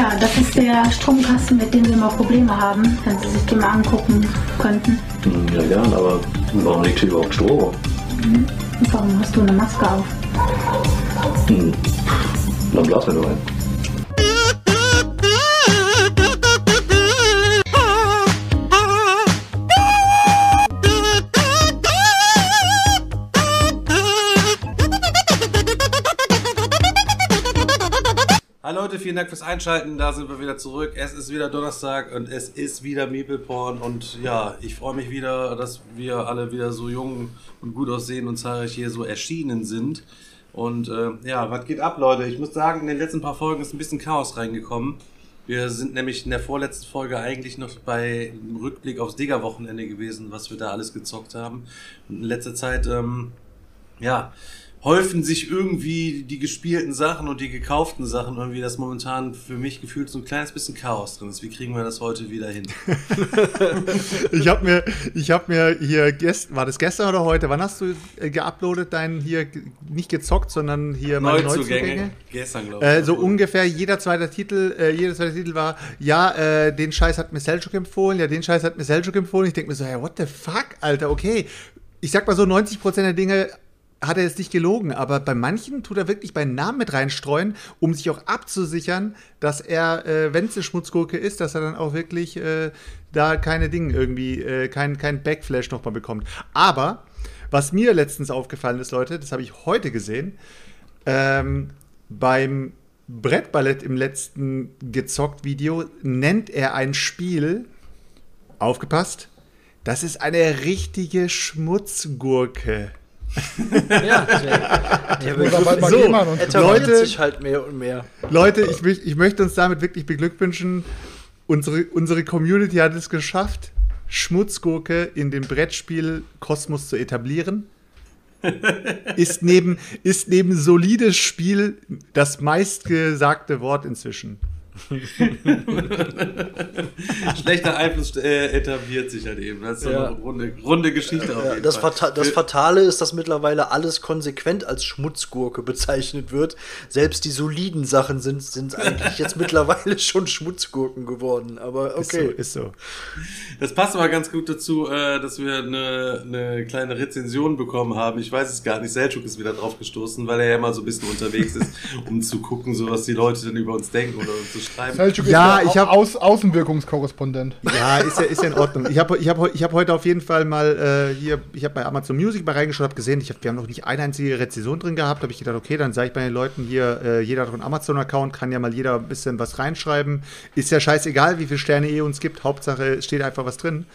Ja, das ist der Stromkasten, mit dem wir immer Probleme haben, wenn Sie sich den mal angucken könnten. Hm, Ja, gern, aber warum liegt hier überhaupt Strom? Und warum hast du eine Maske auf? Hm. Dann blasen wir doch ein. Leute, vielen Dank fürs Einschalten. Da sind wir wieder zurück. Es ist wieder Donnerstag und es ist wieder Porn. Und ja, ich freue mich wieder, dass wir alle wieder so jung und gut aussehen und zahlreich hier so erschienen sind. Und äh, ja, was geht ab, Leute? Ich muss sagen, in den letzten paar Folgen ist ein bisschen Chaos reingekommen. Wir sind nämlich in der vorletzten Folge eigentlich noch bei Rückblick aufs Digger-Wochenende gewesen, was wir da alles gezockt haben. Und in letzter Zeit, ähm, ja, häufen sich irgendwie die gespielten Sachen und die gekauften Sachen irgendwie, dass momentan für mich gefühlt so ein kleines bisschen Chaos drin ist. Wie kriegen wir das heute wieder hin? Ich habe mir, ich habe mir hier gest, war das gestern oder heute? Wann hast du äh, geuploadet dein hier nicht gezockt, sondern hier meine Neuzugänge? Gestern, glaube ich. Äh, so ungefähr jeder zweite Titel, äh, jeder zweite Titel war, ja, äh, den Scheiß hat mir Seljuk empfohlen, ja, den Scheiß hat mir Seljuk empfohlen. Ich denke mir so, hey, what the fuck, Alter, okay. Ich sag mal so, 90% der Dinge hat er jetzt nicht gelogen, aber bei manchen tut er wirklich bei Namen mit reinstreuen, um sich auch abzusichern, dass er, äh, wenn es eine Schmutzgurke ist, dass er dann auch wirklich äh, da keine Dinge irgendwie, äh, kein, kein Backflash nochmal bekommt. Aber was mir letztens aufgefallen ist, Leute, das habe ich heute gesehen, ähm, beim Brettballett im letzten gezockt Video nennt er ein Spiel, aufgepasst, das ist eine richtige Schmutzgurke. Ja, der, der So, Leute- sich halt mehr und mehr. Leute, ich, ich möchte uns damit wirklich beglückwünschen. Unsere, unsere Community hat es geschafft, Schmutzgurke in den Brettspiel Kosmos zu etablieren. ist, neben, ist neben solides Spiel das meistgesagte Wort inzwischen. Schlechter Einfluss äh, etabliert sich halt eben. Das ist so Ja. eine runde, runde Geschichte auf Ja, jeden das, Fall. Fata das Fatale ist, dass mittlerweile alles konsequent als Schmutzgurke bezeichnet wird. Selbst die soliden Sachen sind, sind eigentlich jetzt mittlerweile schon Schmutzgurken geworden. Aber Ist okay. so, ist so. Das passt aber ganz gut dazu, äh, dass wir eine, eine kleine Rezension bekommen haben. Ich weiß es gar nicht. Selchuk ist wieder drauf gestoßen, weil er ja immer so ein bisschen unterwegs ist, um zu gucken, so was die Leute denn über uns denken oder uns zu schreiben. Selçuk Ja, ist ich der hab- Aus Außenwirkungskorrespondent. Ja, ist ja, ist ja in Ordnung. Ich habe ich hab, ich hab heute auf jeden Fall mal äh, hier, ich habe bei Amazon Music mal reingeschaut, habe gesehen, ich hab, wir haben noch nicht eine einzige Rezension drin gehabt. habe ich gedacht, okay, dann sage ich bei den Leuten hier, äh, jeder hat einen Amazon-Account, kann ja mal jeder ein bisschen was reinschreiben. Ist ja scheißegal, wie viele Sterne ihr uns gibt. Hauptsache, es steht einfach was drin.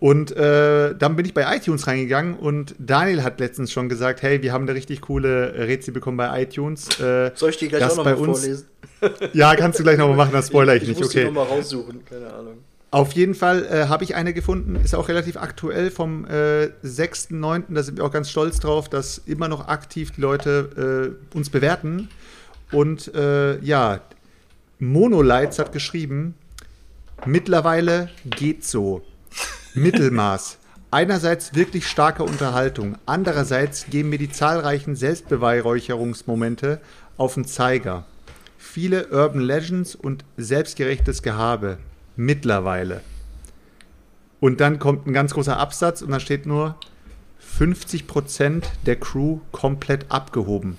Und äh, dann bin ich bei iTunes reingegangen und Daniel hat letztens schon gesagt, hey, wir haben eine richtig coole Rezi bekommen bei iTunes. Äh, Soll ich die gleich auch noch bei uns- vorlesen? Ja, kannst du gleich nochmal machen, das spoiler ich, ich nicht, muss okay. die noch mal raussuchen, keine Ahnung. Auf jeden Fall äh, habe ich eine gefunden, ist auch relativ aktuell vom äh, 6.9. Da sind wir auch ganz stolz drauf, dass immer noch aktiv die Leute äh, uns bewerten. Und äh, ja, Monolights hat geschrieben, mittlerweile geht so. Mittelmaß. Einerseits wirklich starke Unterhaltung, andererseits geben mir die zahlreichen Selbstbeweihräucherungsmomente auf den Zeiger. Viele Urban Legends und selbstgerechtes Gehabe. Mittlerweile. Und dann kommt ein ganz großer Absatz und da steht nur 50% der Crew komplett abgehoben.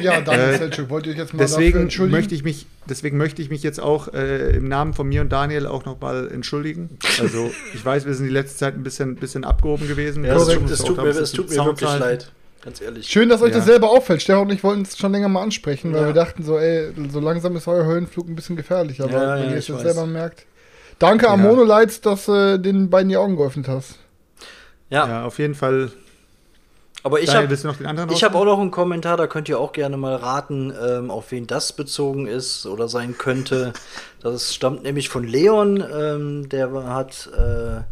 Ja, danke, Äh, Selçuk. Wollte ich jetzt mal Deswegen möchte ich mich, deswegen möchte ich mich jetzt auch äh, im Namen von mir und Daniel auch nochmal entschuldigen. Also ich weiß, wir sind die letzte Zeit ein bisschen, bisschen abgehoben gewesen. Ja, Wir es, tut, mir, es tut mir wirklich halten. leid. Ganz ehrlich. Schön, dass euch Ja. das selber auffällt. Stefan und ich wollten es schon länger mal ansprechen, weil Ja. wir dachten so, ey, so langsam ist euer Höhenflug ein bisschen gefährlich. Aber Ja, wenn ja, ihr es jetzt weiß. selber merkt. Danke an Ja. Monolights, dass äh, den beiden die Augen geöffnet hast. Ja, Ja, auf jeden Fall. Aber ich habe raushauen? auch noch einen Kommentar, da könnt ihr auch gerne mal raten, ähm, auf wen das bezogen ist oder sein könnte. Das stammt nämlich von Leon, ähm, der hat äh,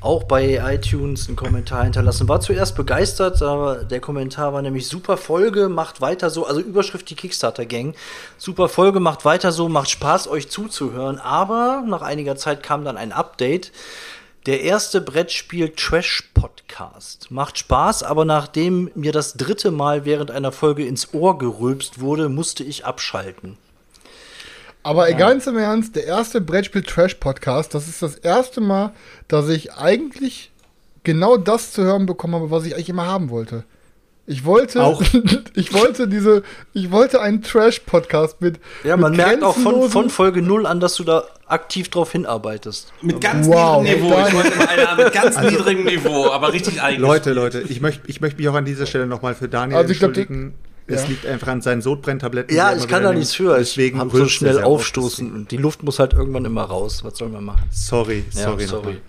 auch bei iTunes einen Kommentar hinterlassen. War zuerst begeistert, aber der Kommentar war nämlich super Folge, macht weiter so, also Überschrift die Kickstarter Gang. Super Folge, macht weiter so, macht Spaß euch zuzuhören, aber nach einiger Zeit kam dann ein Update. Der erste Brettspiel Trash Podcast. Macht Spaß, aber nachdem mir das dritte Mal während einer Folge ins Ohr gerülpst wurde, musste ich abschalten. Aber ganz im Ernst, der erste Brettspiel-Trash-Podcast, das ist das erste Mal, dass ich eigentlich genau das zu hören bekommen habe, was ich eigentlich immer haben wollte. Ich wollte, Auch? ich wollte diese, ich wollte einen Trash-Podcast mit. Ja, man mit merkt auch von, von Folge 0 an, dass du da aktiv drauf hinarbeitest. Mit ganz Wow. niedrigem Niveau. Ich wollte mal einer mit ganz niedrigem Niveau, aber richtig eigentlich. Leute, Leute, ich möchte ich möchte mich auch an dieser Stelle nochmal für Daniel Also ich glaub, entschuldigen. es ja. liegt einfach an seinen Sodbrenntabletten. Ja, die ich kann da nichts für. Ich Deswegen hab so schnell aufstoßen. Und die Luft muss halt irgendwann immer raus. Was soll man machen? Sorry, Ja, sorry. sorry.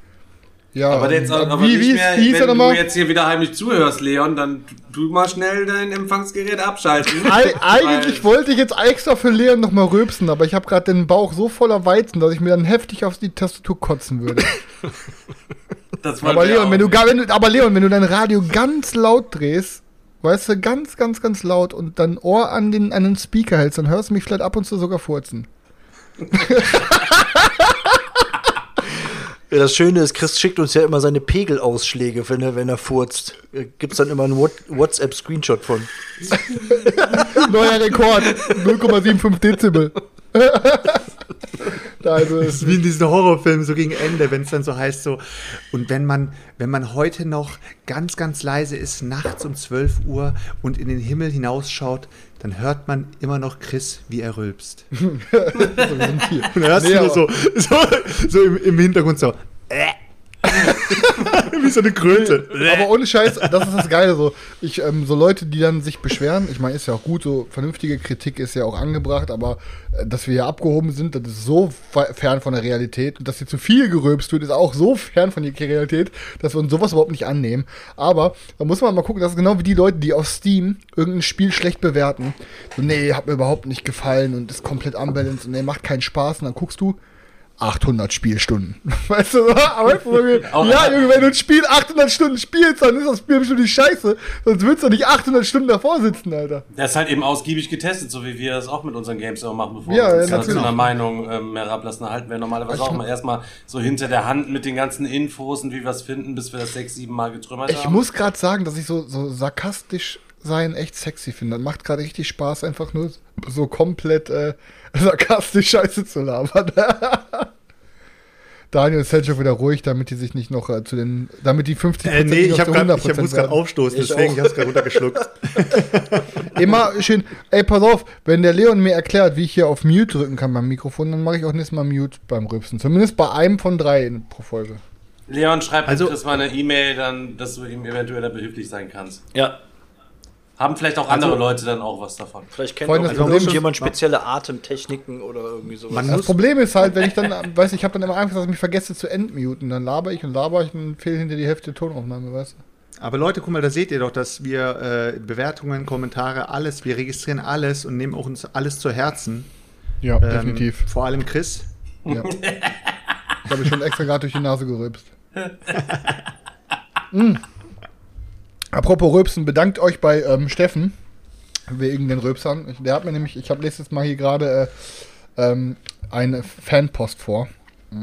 Ja, Aber jetzt ähm, aber wie, nicht wie, mehr, wie er wenn du jetzt hier wieder heimlich zuhörst, Leon, dann tu mal schnell dein Empfangsgerät abschalten. Ei- Eigentlich wollte ich jetzt extra für Leon nochmal rülpsen, aber ich habe gerade den Bauch so voller Weizen, dass ich mir dann heftig auf die Tastatur kotzen würde. Das aber, er Leon, auch wenn du, wenn du, aber Leon, wenn du dein Radio ganz laut drehst, weißt du, ganz, ganz, ganz laut und dein Ohr an den, an den Speaker hältst, dann hörst du mich vielleicht ab und zu sogar furzen. Ja, das Schöne ist, Chris schickt uns ja immer seine Pegelausschläge, wenn er, wenn er furzt. Äh, Gibt's dann immer einen What- WhatsApp-Screenshot von. Neuer Rekord, 0,75 Dezibel. also, Das ist wie in diesen Horrorfilmen, so gegen Ende, wenn es dann so heißt, so, und wenn man, wenn man heute noch ganz, ganz leise ist, nachts um 12 Uhr und in den Himmel hinausschaut, dann hört man immer noch Chris, wie er rülpst. Und dann hörst Nee, du nur so, so, so im, im Hintergrund so, wie so eine Kröte. Aber ohne Scheiß, das ist das Geile so. Ich, ähm, so Leute, die dann sich beschweren, ich meine, ist ja auch gut, so vernünftige Kritik ist ja auch angebracht, aber äh, dass wir hier abgehoben sind, das ist so fe- fern von der Realität. Und dass hier zu viel gerülpst wird, ist auch so fern von der Realität, dass wir uns sowas überhaupt nicht annehmen. Aber da muss man mal gucken, das ist genau wie die Leute, die auf Steam irgendein Spiel schlecht bewerten. So, nee, hat mir überhaupt nicht gefallen und ist komplett unbalanced und nee, macht keinen Spaß. Und dann guckst du, 800 Spielstunden. Weißt du, aber Auch- ja, Junge, wenn du ein Spiel 800 Stunden spielst, dann ist das Spiel bestimmt nicht scheiße. Sonst willst du nicht 800 Stunden davor sitzen, Alter. Das ist halt eben ausgiebig getestet, so wie wir das auch mit unseren Games immer machen, bevor Ja, wir ja, uns da zu einer Meinung ähm, herablassen. Halten wir normalerweise Ich- auch mal erstmal so hinter der Hand mit den ganzen Infos und wie wir es finden, bis wir das sechs, sieben Mal getrümmert Ich haben. muss gerade sagen, dass ich so, so sarkastisch sein echt sexy finde. Das macht gerade richtig Spaß, einfach nur so komplett äh, sarkastisch Scheiße zu labern. Daniel ist halt schon wieder ruhig, damit die sich nicht noch äh, zu den, damit die 50 Äh, nee, nicht ich, hab grad, 100 ich muss gerade aufstoßen, Ich deswegen ich habe es gerade runtergeschluckt. Immer schön, ey, pass auf, wenn der Leon mir erklärt, wie ich hier auf Mute drücken kann beim Mikrofon, dann mache ich auch nächstes Mal Mute beim Rübsen. Zumindest bei einem von drei in- pro Folge. Leon, schreib Also- also, Chris mal eine E-Mail, dann, dass du ihm eventuell da behilflich sein kannst. Ja, Haben vielleicht auch andere Leute dann auch was davon. vielleicht kennt Freunde, auch das irgendjemand spezielle Atemtechniken oder irgendwie sowas. Man Das muss, Problem ist halt, wenn ich dann, weiß ich habe dann immer Angst, dass ich mich vergesse zu entmuten. Dann laber ich und laber ich und fehl hinter die Hälfte der Tonaufnahme, weißt du? aber Leute, guck mal, da seht ihr doch, dass wir äh, Bewertungen, Kommentare, alles, wir registrieren alles und nehmen auch uns alles zu Herzen. Ja, Ähm, definitiv. Vor allem Chris. Ja. Ich habe schon extra gerade durch die Nase gerülpst. mm. Apropos Rülpsen, bedankt euch bei ähm, Steffen wegen den Rülpsern. Ich, der hat mir nämlich, ich habe letztes Mal hier gerade äh, ähm, eine Fanpost vor.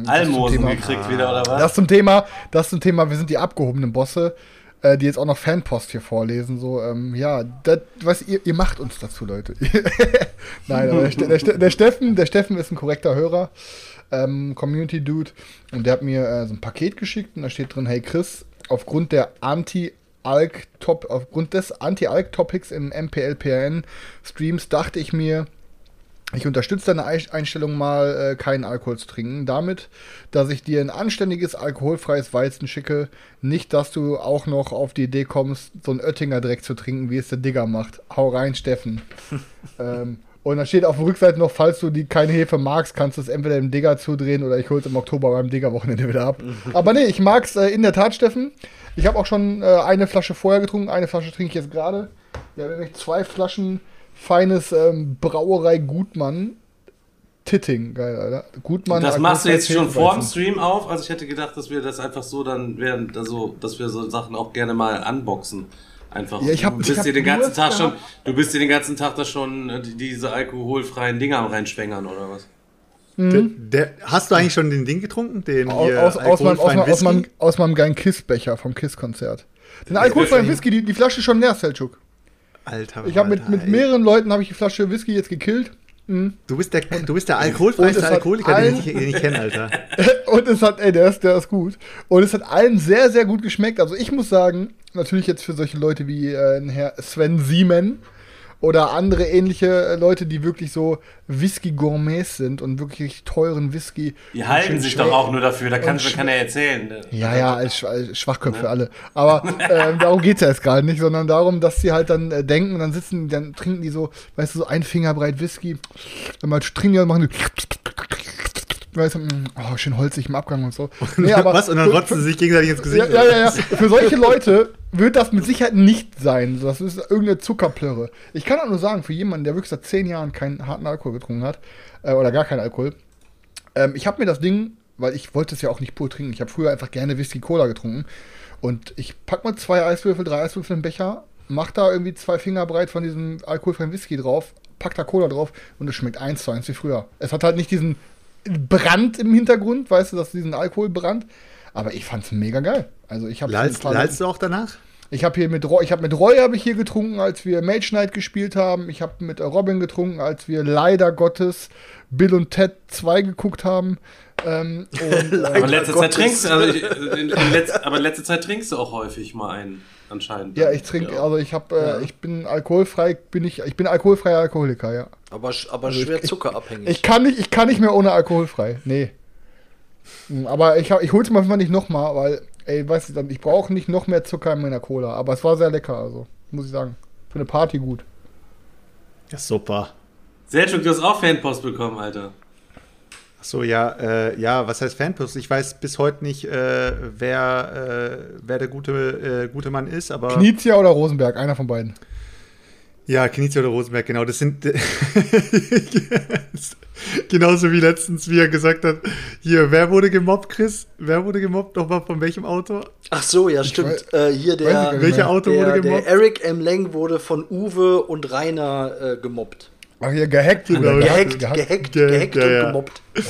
Almosen Thema- gekriegt wieder, oder was? Das zum Thema, das zum Thema, wir sind die abgehobenen Bosse, äh, die jetzt auch noch Fanpost hier vorlesen. So, ähm, ja, das, was ihr, ihr macht uns dazu, Leute. Nein, aber der, der, der Steffen, der Steffen ist ein korrekter Hörer, ähm, Community Dude, und der hat mir äh, so ein Paket geschickt und da steht drin, hey Chris, aufgrund der Anti Alk Top, aufgrund des Anti-Alk-Topics im MPL-PRN-Streams dachte ich mir, ich unterstütze deine Ei- Einstellung mal, äh, keinen Alkohol zu trinken. Damit, dass ich dir ein anständiges, alkoholfreies Weizen schicke. Nicht, dass du auch noch auf die Idee kommst, so ein Oettinger direkt zu trinken, wie es der Digger macht. Hau rein, Steffen. ähm, und dann steht auf der Rückseite noch, falls du die keine Hefe magst, kannst du es entweder im Digger zudrehen oder ich hole es im Oktober beim Digger-Wochenende wieder ab. Aber nee, ich mag's äh, in der Tat, Steffen. Ich habe auch schon äh, eine Flasche vorher getrunken, eine Flasche trinke ich jetzt gerade. Wir haben nämlich zwei Flaschen feines ähm, Brauerei Gutmann. Titting, geil, Alter. Gutmann. das machst du jetzt schon vor dem. Stream auf? Also ich hätte gedacht, dass wir das einfach so dann während, also, dass wir so Sachen auch gerne mal unboxen. Einfach. Ja, ich hab- du bist dir den ganzen Tag schon, gehabt- du bist dir den ganzen Tag da schon äh, die- diese alkoholfreien Dinger am reinschwängern oder was? Der, der, hast du eigentlich schon den Ding getrunken? Den Aus, hier aus, aus, meinem, aus, meinem, aus, meinem, Whisky? aus meinem geilen Kissbecher vom Kiss-Konzert. Den alkoholfreien Whisky, die, die Flasche ist schon leer, Selchuk. Alter, Ich habe mit, mit mehreren Leuten habe ich die Flasche Whisky jetzt gekillt. Du bist der, du bist der alkoholfreiste Alkoholiker, den allen- ich, den ich kenne, Alter. Und es hat, ey, der ist, der ist gut. Und es hat allen sehr, sehr gut geschmeckt. Also ich muss sagen, natürlich jetzt für solche Leute wie äh, Herr Sven Siemen oder andere ähnliche äh, Leute, die wirklich so Whisky-Gourmets sind und wirklich teuren Whisky. Die halten sich doch auch nur dafür, da kann, kann er erzählen. Ja, ja, als, Sch- als Schwachköpfe alle. Aber ähm, darum geht's ja jetzt gerade nicht, sondern darum, dass sie halt dann äh, denken dann sitzen, dann trinken die so, weißt du, so ein Finger breit Whisky. Dann mal trinken die und machen die. Weißt du, mm, oh, schön holzig im Abgang und so. Nee, aber Was? Und dann rotzen sie sich gegenseitig ins Gesicht. ja, ja, ja. Für solche Leute wird das mit Sicherheit nicht sein. Das ist irgendeine Zuckerplörre. Ich kann auch nur sagen, für jemanden, der wirklich seit zehn Jahren keinen harten Alkohol getrunken hat, äh, oder gar keinen Alkohol, ähm, ich habe mir das Ding, weil ich wollte es ja auch nicht pur trinken, ich habe früher einfach gerne Whisky Cola getrunken. Und ich pack mal zwei Eiswürfel, drei Eiswürfel im Becher, mach da irgendwie zwei Finger breit von diesem alkoholfreien Whisky drauf, pack da Cola drauf und es schmeckt eins zu eins wie früher. Es hat halt nicht diesen Brand im Hintergrund, weißt du, dass diesen Alkoholbrand. Aber ich fand's mega geil. Also ich habe lalst du auch danach? ich habe hier mit Roy, ich habe mit Roy habe ich hier getrunken, als wir Mage Knight gespielt haben. Ich habe mit äh, Robin getrunken, als wir leider Gottes Bill und Ted 2 geguckt haben. Ähm, und, äh, Aber Gottes. Zeit trinkst du, also ich, in, in letz, aber in letzter Zeit trinkst du auch häufig mal einen, anscheinend. ja, ich trinke, also ich habe, äh, ich bin alkoholfrei, bin ich, ich bin alkoholfreier Alkoholiker, ja. Aber, aber Also ich- schwer ich- zuckerabhängig. Ich kann nicht, ich kann nicht mehr ohne alkoholfrei. Nee. Mm, Aber ich, hab- ich hol's mir einfach nicht nochmal, weil, ey, weißt du, dann- ich brauche nicht noch mehr Zucker in meiner Cola. Aber es war sehr lecker, also, muss ich sagen. Für eine Party gut. Ja, super. Selchuk, du hast auch Fanpost bekommen, Alter. So, ja, äh, ja, was heißt Fanpost? Ich weiß bis heute nicht, äh, wer, äh, wer der gute, äh, gute Mann ist, aber. Knizia oder Rosenberg, einer von beiden. Ja, Knizia oder Rosenberg, genau. Das sind genauso wie letztens, wie er gesagt hat, hier, wer wurde gemobbt, Chris? Wer wurde gemobbt? Nochmal von welchem Auto? Ach so, ja, stimmt. Äh, hier der, Welcher mehr. Auto der, wurde der gemobbt? Eric M. Leng wurde von Uwe und Rainer äh, gemobbt. Ach, hier gehackt. Bruder, Gehackt, gehackt. gehackt, Ge- gehackt ja, und ja. gemobbt.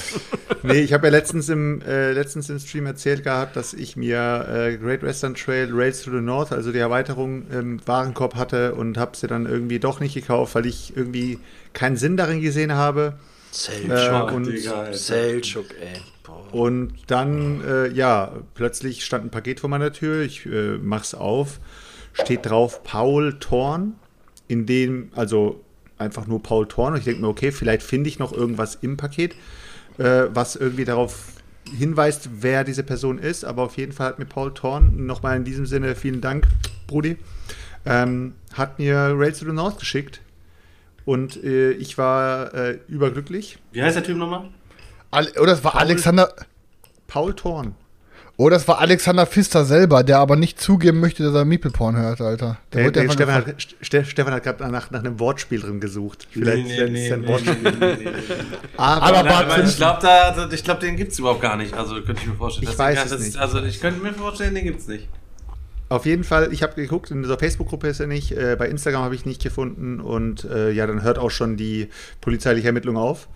Nee, ich habe ja letztens im, äh, letztens im Stream erzählt gehabt, dass ich mir äh, Great Western Trail Rails to the North, also die Erweiterung im Warenkorb hatte und habe sie dann irgendwie doch nicht gekauft, weil ich irgendwie keinen Sinn darin gesehen habe. Selchuk, Äh, und-. Selchuk, ey. Boah. Und dann, äh, ja, plötzlich stand ein Paket vor meiner Tür, ich äh, mach's auf, steht drauf Paul Thorn, in dem, also einfach nur Paul Thorn. Und ich denke mir, okay, vielleicht finde ich noch irgendwas im Paket, äh, was irgendwie darauf hinweist, wer diese Person ist. Aber auf jeden Fall hat mir Paul Thorn, nochmal in diesem Sinne vielen Dank, Brudi, ähm, hat mir Rails to the North geschickt. Und äh, ich war äh, überglücklich. Wie heißt der Typ nochmal? Ale- Oder es war Alexander. Paul Thorn. Oder es war Alexander Pfister selber, der aber nicht zugeben möchte, dass er Meeple Porn hört, Alter. Der der einfach Stefan, hat, Ste- Stefan hat gerade nach, nach einem Wortspiel drin gesucht. Vielleicht Nee, nee, ist es ein nee, Wortspiel. nee, nee, nee, nee. Aber, Aber ich glaube, da, ich glaub, den gibt's überhaupt gar nicht. Also könnte ich mir vorstellen. Ich Das- weiß es das, nicht. Also ich könnte mir vorstellen, den gibt's nicht. auf jeden Fall, ich habe geguckt, in dieser Facebook-Gruppe ist er nicht, äh, bei Instagram habe ich nicht gefunden und äh, ja, dann hört auch schon die polizeiliche Ermittlung auf.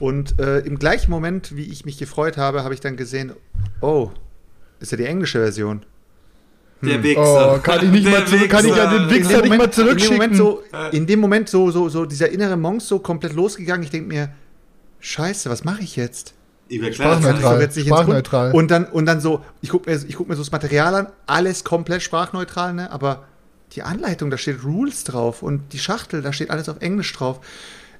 Und äh, im gleichen Moment, wie ich mich gefreut habe, habe ich dann gesehen, oh, ist ja die englische Version. Der Oh, kann ich nicht mal zurück- kann ich ja den Wichser nicht mal in dem zurückschicken. Moment so, in dem Moment so, so, so dieser innere Monk so komplett losgegangen. Ich denke mir, Scheiße, was mache ich jetzt? Sprachneutral. Sprachneutral. Und dann, und dann so, ich gucke mir, ich guck mir so das Material an, alles komplett sprachneutral, ne? Aber die Anleitung, da steht Rules drauf und die Schachtel, da steht alles auf Englisch drauf.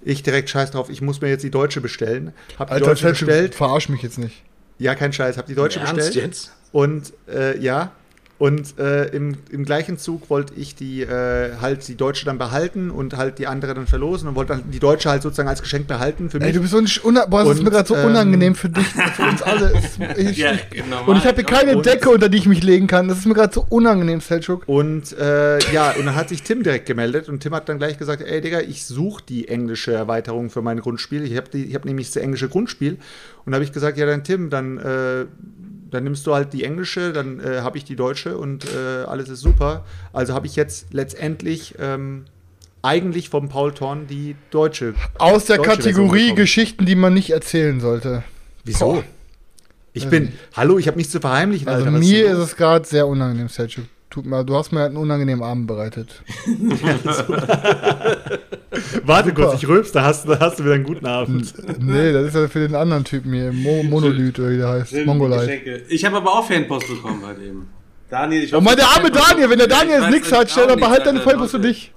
Ich direkt scheiß drauf, ich muss mir jetzt die deutsche bestellen. Hab die Alter, deutsche bestellt. verarsch mich jetzt nicht. Ja, kein Scheiß, hab die deutsche Ernst bestellt. jetzt? Und äh, ja, und äh, im, im gleichen Zug wollte ich die äh, halt die deutsche dann behalten und halt die andere dann verlosen und wollte dann die deutsche halt sozusagen als Geschenk behalten für mich. Ey, du bist so ein Sch- una Boah, das ist Und, mir gerade so ähm, unangenehm für dich, für uns alle. Ich, Ja, normal. und ich habe hier keine Und- Decke, unter die ich mich legen kann. Das ist mir gerade so unangenehm, Selchuk. Und äh, ja, und dann hat sich Tim direkt gemeldet und Tim hat dann gleich gesagt, ey Digga, ich suche die englische Erweiterung für mein Grundspiel. Ich habe hab nämlich das englische Grundspiel. Und da habe ich gesagt, ja dann Tim, dann, äh, dann nimmst du halt die englische, dann äh, habe ich die deutsche und äh, alles ist super. Also habe ich jetzt letztendlich ähm, eigentlich vom Paul Thorn die deutsche. Aus der deutsche Kategorie. Geschichten, die man nicht erzählen sollte. Wieso? Boah. Ich bin, hallo, ich habe nichts zu verheimlichen. Also Alter, was mir ist es gerade sehr unangenehm, Selchuk. Tut mir, du hast mir einen unangenehmen Abend bereitet. Warte Super. kurz, ich rülpst, da hast, da hast du wieder einen guten Abend. Nee, das ist ja für den anderen Typen hier. Mo Monolith, oder wie der heißt. Mongolite. Geschenke. Ich habe aber auch Fanpost bekommen bei dem. Daniel, ich Oh hoffe, Mann, der du arme Daniel, wenn der Daniel jetzt nichts das hat, stell doch behalt deine Fanpost für dich.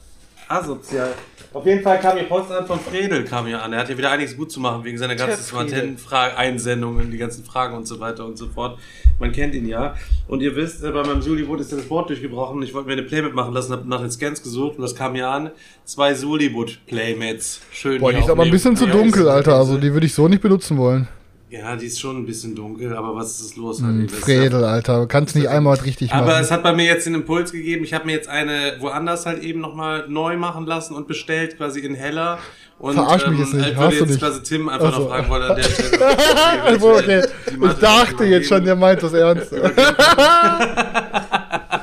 Asozial. Auf jeden Fall kam hier Post an von Fredel, kam hier an. Er hat hier wieder einiges gut zu machen, wegen seiner ganzen Antennen-Einsendungen, die ganzen Fragen und so weiter und so fort. Man kennt ihn ja. Und ihr wisst, äh, bei meinem Sullywood ist ja das Board durchgebrochen. Ich wollte mir eine Playmate machen lassen, habe nach den Scans gesucht und das kam hier an. Zwei Sullywood Playmates. Schön. Boah, die ist aber ein bisschen zu dunkel, Alter. Also die würde ich so nicht benutzen wollen. Ja, die ist schon ein bisschen dunkel, aber was ist los? Hm, Halt? Fredel, Alter. Du kannst nicht einmal was richtig Aber machen. es hat bei mir jetzt den Impuls gegeben. Ich habe mir jetzt eine woanders halt eben nochmal neu machen lassen und bestellt, quasi in heller. Und Verarsch mich jetzt nicht, ich hast du jetzt nicht. quasi Tim einfach Ach so. noch fragen wollen an der Stelle. Also, okay. Ich dachte jetzt schon, der meint das ernst.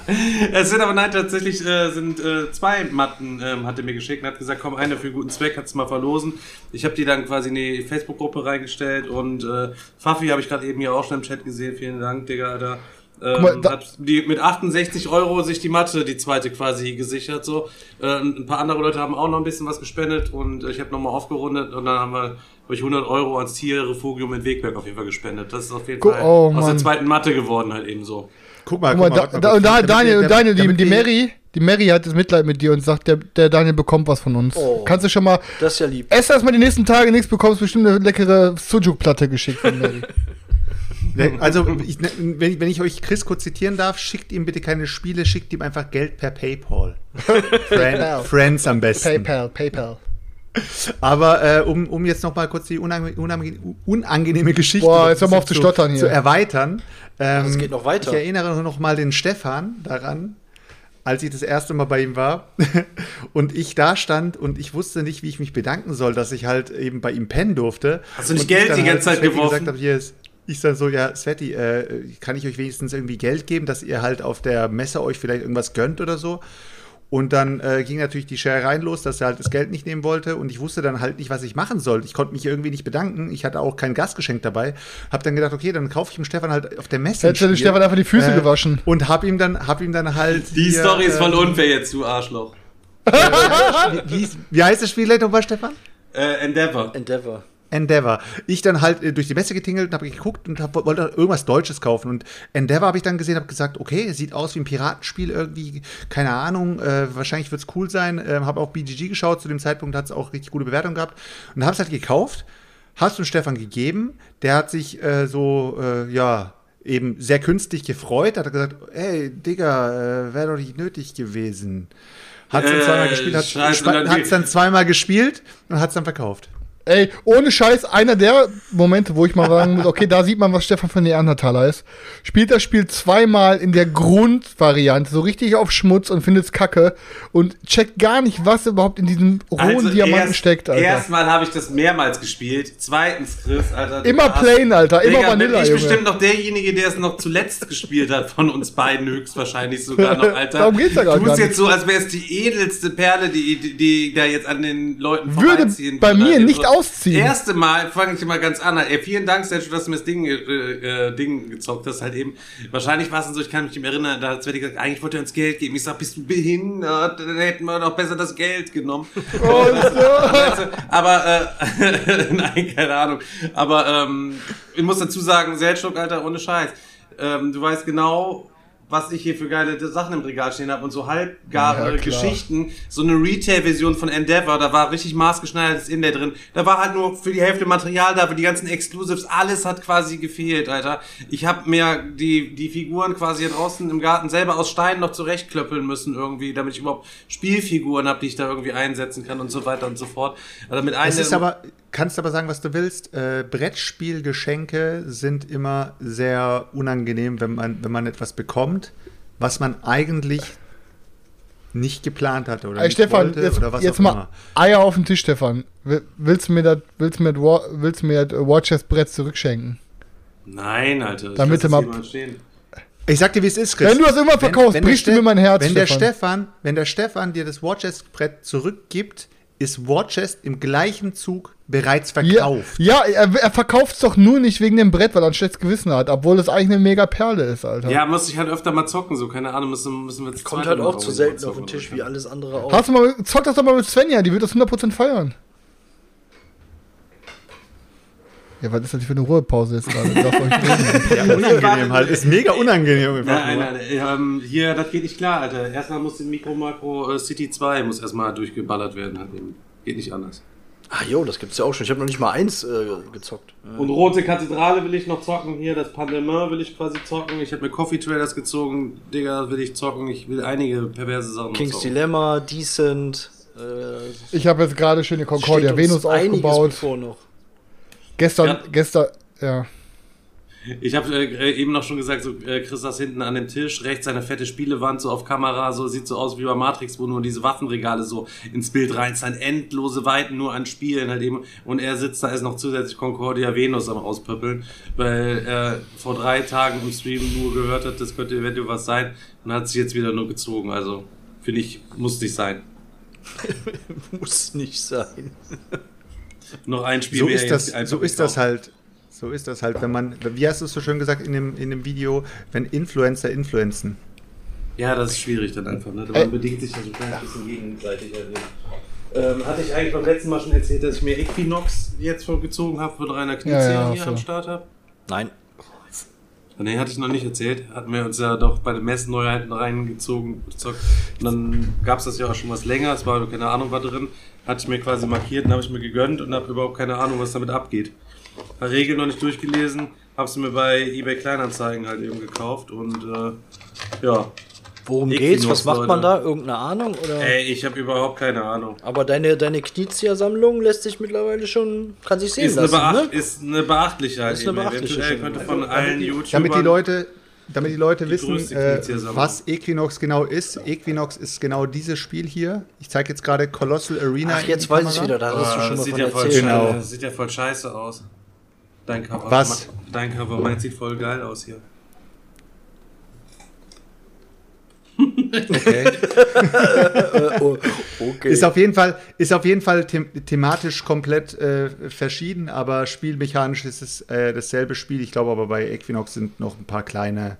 Es sind aber nein, tatsächlich äh, sind äh, zwei Matten, ähm, hat er mir geschickt und hat gesagt, komm, eine für einen guten Zweck, kannst du mal verlosen. Ich habe die dann quasi in die Facebook-Gruppe reingestellt und äh, Fafi habe ich gerade eben hier auch schon im Chat gesehen, vielen Dank, Digga, Alter. Ähm, mal, hat die mit 68 Euro sich die Matte, die zweite quasi gesichert. So, äh, ein paar andere Leute haben auch noch ein bisschen was gespendet und äh, ich habe nochmal aufgerundet und dann haben wir hab ich 100 Euro ans Tierrefugium in Wegberg auf jeden Fall gespendet. Das ist auf jeden Fall oh, aus der zweiten Matte geworden halt eben so. Guck mal, Guck mal, da, warte da, und da, Daniel, und Daniel, die, die Mary, die Mary hat das Mitleid mit dir und sagt, der, der Daniel bekommt was von uns. Oh. Kannst du schon mal, Das ist ja lieb. ess erstmal die nächsten Tage nichts, bekommst bestimmt eine leckere Sujuk-Platte geschickt von Mary. Also, ich, wenn, ich- wenn ich euch Chris kurz zitieren darf, schickt ihm bitte keine Spiele, schickt ihm einfach Geld per PayPal. Friend, Friends am besten. Paypal, Paypal. Aber äh, um, um jetzt noch mal kurz die unange unange unangenehme Geschichte Boah, jetzt auf zu stottern hier. zu erweitern. Ähm, Es geht noch weiter. Ich erinnere noch mal den Stefan daran, als ich das erste Mal bei ihm war und ich da stand und ich wusste nicht, wie ich mich bedanken soll, dass ich halt eben bei ihm pennen durfte. Hast du nicht Geld die ganze Zeit Sveti geworfen? gesagt habe, hier ist ich dann so, ja, Sveti, äh, kann ich euch wenigstens irgendwie Geld geben, dass ihr halt auf der Messe euch vielleicht irgendwas gönnt oder so? Und dann äh, ging natürlich die Scherereien los, dass er halt das Geld nicht nehmen wollte. Und ich wusste dann halt nicht, was ich machen sollte. Ich konnte mich irgendwie nicht bedanken. Ich hatte auch kein Gastgeschenk dabei. Hab dann gedacht, okay, dann kaufe ich dem Stefan halt auf der Messe. Hättest du dem Spiel. Stefan einfach die Füße gewaschen. Und hab ihm dann, hab ihm dann halt. Die hier, Story ist voll äh, unfair jetzt, du Arschloch. Wie, wie, wie heißt das Spiel nochmal, Stefan? Äh, Endeavor. Endeavor. Endeavor. Ich dann halt äh, durch die Messe getingelt und habe geguckt und hab, wollte irgendwas Deutsches kaufen. Und Endeavor habe ich dann gesehen, habe gesagt, okay, sieht aus wie ein Piratenspiel irgendwie, keine Ahnung, äh, wahrscheinlich wird es cool sein. Ähm, habe auch BGG geschaut, zu dem Zeitpunkt hat es auch richtig gute Bewertung gehabt. Und habe es halt gekauft, hast du Stefan gegeben, der hat sich äh, so, äh, ja, eben sehr künstlich gefreut, hat gesagt, hey, Digga, äh, wäre doch nicht nötig gewesen. Hat es dann Äh, zweimal gespielt, hat scheiße, und dann- es dann zweimal gespielt und hat es dann verkauft. Ey, ohne Scheiß, einer der Momente, wo ich mal sagen muss, okay, da sieht man, was Stefan ein Neandertaler ist. Spielt das Spiel zweimal in der Grundvariante, so richtig auf Schmutz und findet's kacke und checkt gar nicht, was überhaupt in diesem rohen Diamanten Also erst- steckt, Alter. Erstmal habe ich das mehrmals gespielt. Zweitens, Chris, Alter. du Immer plain, Alter, immer Digga, Vanilla, bin ich Junge. bestimmt noch derjenige, der es noch zuletzt gespielt hat, von uns beiden höchstwahrscheinlich sogar noch, Alter. Darum geht's ja gar Du tust nicht. jetzt so, als wäre es die edelste Perle, die, die, die da jetzt an den Leuten Würde bei mir nicht ausziehen. Erste Mal, fange ich mal ganz an. Ey, vielen Dank, Sergio, dass du mir das Ding, äh, äh, Ding gezockt hast, halt eben. Wahrscheinlich war es so, ich kann mich nicht mehr erinnern, da hat Sveti gesagt, eigentlich wollte er uns Geld geben. Ich sag, bist du behindert? Dann hätten wir doch besser das Geld genommen. Weißt du, aber, äh, nein, keine Ahnung. Aber ähm, ich muss dazu sagen, Seltschuk, Alter, ohne Scheiß. Ähm, du weißt genau, was ich hier für geile Sachen im Regal stehen habe und so halbgare Ja. Geschichten. So eine Retail-Version von Endeavor, da war richtig maßgeschneidertes Inlay drin. Da war halt nur für die Hälfte Material da, für die ganzen Exclusives, alles hat quasi gefehlt, Alter. Ich habe mir die, die Figuren quasi hier draußen im Garten selber aus Stein noch zurechtklöppeln müssen irgendwie, damit ich überhaupt Spielfiguren habe, die ich da irgendwie einsetzen kann und so weiter und so fort. Also mit Es einem ist aber, kannst aber sagen, was du willst. Äh, Brettspielgeschenke sind immer sehr unangenehm, wenn man, wenn man etwas bekommt, was man eigentlich nicht geplant hatte oder Ey, nicht Stefan, wollte jetzt, oder was jetzt auch mal immer. Eier auf den Tisch, Stefan. Will- Willst du mir das, willst du mir das, willst du mir das Watchers Brett zurückschenken? Nein, Alter. ich Damit du das mal-. Ich sag dir, wie es ist, Chris. Wenn du das immer verkaufst, der brichst du mir mein Herz, Wenn der Stefan. Stefan, wenn der Stefan dir das Watches-Brett zurückgibt, ist Warchest im gleichen Zug bereits Ja, verkauft. ja er, er verkauft es doch nur nicht wegen dem Brett, weil er ein schlechtes Gewissen hat, obwohl es eigentlich eine mega Perle ist, Alter. Ja, muss ich halt öfter mal zocken, so, keine Ahnung, müssen, müssen wir jetzt Kommt halt auch zu selten auf den Tisch wie alles andere auch. Hast du mal, zock das doch mal mit Svenja, die wird das 100% feiern. Ja, was ist das für eine Ruhepause jetzt gerade? Darf euch reden? Ja, unangenehm halt. Ist mega unangenehm. Nein, nein, nein, ähm, hier, das geht nicht klar, Alter. Erstmal muss die Micro Macro äh, City 2 muss erstmal durchgeballert werden. Halt eben. Geht nicht anders. Ah jo, das gibt's ja auch schon. Ich habe noch nicht mal eins äh, gezockt. Und Rote Kathedrale will ich noch zocken. Hier, das Pandemin will ich quasi zocken. Ich habe mir Coffee Traders gezogen. Digga, will ich zocken. Ich will einige perverse Sachen King's zocken. Dilemma, Decent. Äh, Ich habe jetzt gerade schön die Concordia Venus aufgebaut. bevor noch. Gestern, Ja. gestern, ja. Ich habe äh, eben noch schon gesagt, so äh, Chris saß hinten an dem Tisch, rechts seine fette Spielewand so auf Kamera, so sieht so aus wie bei Matrix, wo nur diese Waffenregale so ins Bild rein sind, endlose Weiten nur an Spielen halt eben und er sitzt da ist noch zusätzlich Concordia Venus am rauspöppeln, weil er vor drei Tagen im Stream nur gehört hat, das könnte eventuell was sein und hat sich jetzt wieder nur gezogen, also finde ich, muss nicht sein. Muss nicht sein. Noch ein Spiel So mehr ist das, so ist das halt. So ist das halt, wenn man, wie hast du es so schön gesagt in dem, in dem Video, wenn Influencer influenzen. Ja, das ist schwierig dann einfach. Ne? Äh. Man bedingt sich ja so ein kleines bisschen gegenseitig. halt Ähm, hatte ich eigentlich beim letzten Mal schon erzählt, dass ich mir Equinox jetzt vorgezogen habe für Rainer Knizia Ja, ja, hier so. am Start habe? Nein. Nee, hatte ich noch nicht erzählt. Hatten wir uns ja doch bei den Messenneuheiten reingezogen. gezockt. Und dann gab es das ja auch schon was länger. Es war keine Ahnung was drin. Hatte ich mir quasi markiert und habe ich mir gegönnt und habe überhaupt keine Ahnung, was damit abgeht. Habe Regeln noch nicht durchgelesen. Habe sie mir bei eBay Kleinanzeigen halt eben gekauft und äh, ja. Worum Equinox, geht's? Was macht man Leute. da? Irgendeine Ahnung? Oder? Ey, ich habe überhaupt keine Ahnung. Aber deine, deine Knizia-Sammlung lässt sich mittlerweile schon, kann sich sehen Ist eine, lassen, beacht, ne? ist eine beachtliche halt Ist eine beachtliche Eventuell könnte von allen YouTubern... Damit die Leute, damit die Leute Die wissen, äh, was Equinox genau ist. Equinox ist genau dieses Spiel hier. Ich zeige jetzt gerade Colossal Arena. Ach, jetzt weiß ich wieder, da hast du Ah, schon das mal sieht von ja, voll. Genau. sieht ja voll scheiße aus. Dein Cover. Was? Dein Cover, meins sieht voll geil aus hier. Okay. Oh, okay. Ist auf jeden Fall, ist auf jeden Fall them thematisch komplett äh, verschieden, aber spielmechanisch ist es äh, dasselbe Spiel. Ich glaube aber bei Equinox sind noch ein paar kleine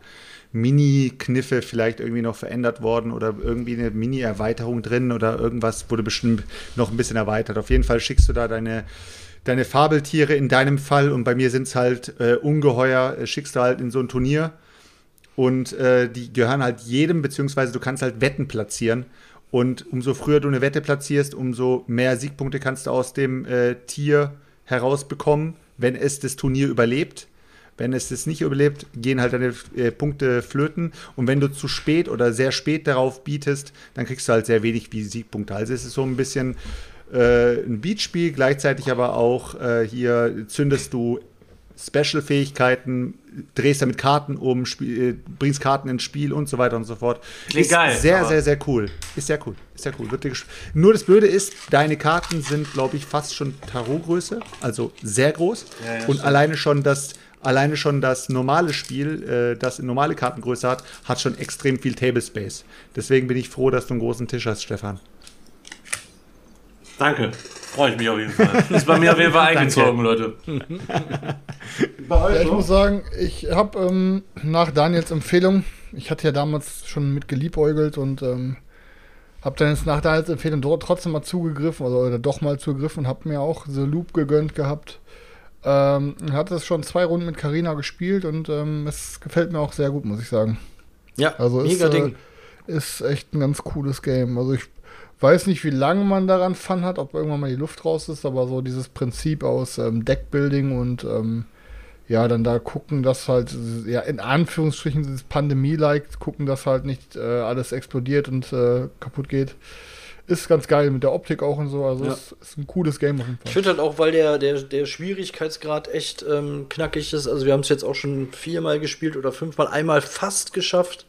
Mini-Kniffe vielleicht irgendwie noch verändert worden oder irgendwie eine Mini-Erweiterung drin oder irgendwas wurde bestimmt noch ein bisschen erweitert. Auf jeden Fall schickst du da deine, deine Fabeltiere in deinem Fall und bei mir sind es halt äh, Ungeheuer, äh, schickst du halt in so ein Turnier und äh, die gehören halt jedem, beziehungsweise du kannst halt Wetten platzieren. Und umso früher du eine Wette platzierst, umso mehr Siegpunkte kannst du aus dem äh, Tier herausbekommen, wenn es das Turnier überlebt. Wenn es das nicht überlebt, gehen halt deine äh, Punkte flöten. Und wenn du zu spät oder sehr spät darauf bietest, dann kriegst du halt sehr wenig wie Siegpunkte. Also es ist so ein bisschen ein Beatspiel, gleichzeitig aber auch äh, hier zündest du Special-Fähigkeiten, drehst damit Karten um, spiel, äh, bringst Karten ins Spiel und so weiter und so fort. Klingt ist geil, Sehr, sehr, sehr cool. Ist sehr cool. Ist sehr cool. Nur das Blöde ist, deine Karten sind, glaube ich, fast schon Tarotgröße, also sehr groß. Ja, ja, und stimmt. alleine schon das. Alleine schon das normale Spiel, äh, das normale Kartengröße hat, hat schon extrem viel Table Space. Deswegen bin ich froh, dass du einen großen Tisch hast, Stefan. Danke. Freue ich mich auf jeden Fall. Ist bei mir auf jeden Fall eingezogen, Leute. Ja, ich muss sagen, ich habe ähm, nach Daniels Empfehlung, ich hatte ja damals schon mit geliebäugelt und ähm, habe dann jetzt nach Daniels Empfehlung dort trotzdem mal zugegriffen oder, oder doch mal zugegriffen und habe mir auch The Loop gegönnt gehabt. Ähm, hatte das schon zwei Runden mit Karina gespielt und ähm, es gefällt mir auch sehr gut, muss ich sagen. ja, Also ist, mega äh, Ding. ist echt ein ganz cooles Game. Also ich weiß nicht, wie lange man daran Fun hat, ob irgendwann mal die Luft raus ist, aber so dieses Prinzip aus ähm, Deckbuilding und ähm, ja, dann da gucken, dass halt, ja, in Anführungsstrichen dieses Pandemie-like, gucken, dass halt nicht äh, alles explodiert und äh, kaputt geht. Ist ganz geil mit der Optik auch und so. Also Ja. es ist ein cooles Game auf jeden Ich Fall. finde halt auch, weil der, der, der Schwierigkeitsgrad echt ähm, knackig ist. Also wir haben es jetzt auch schon viermal gespielt oder fünfmal, einmal fast geschafft.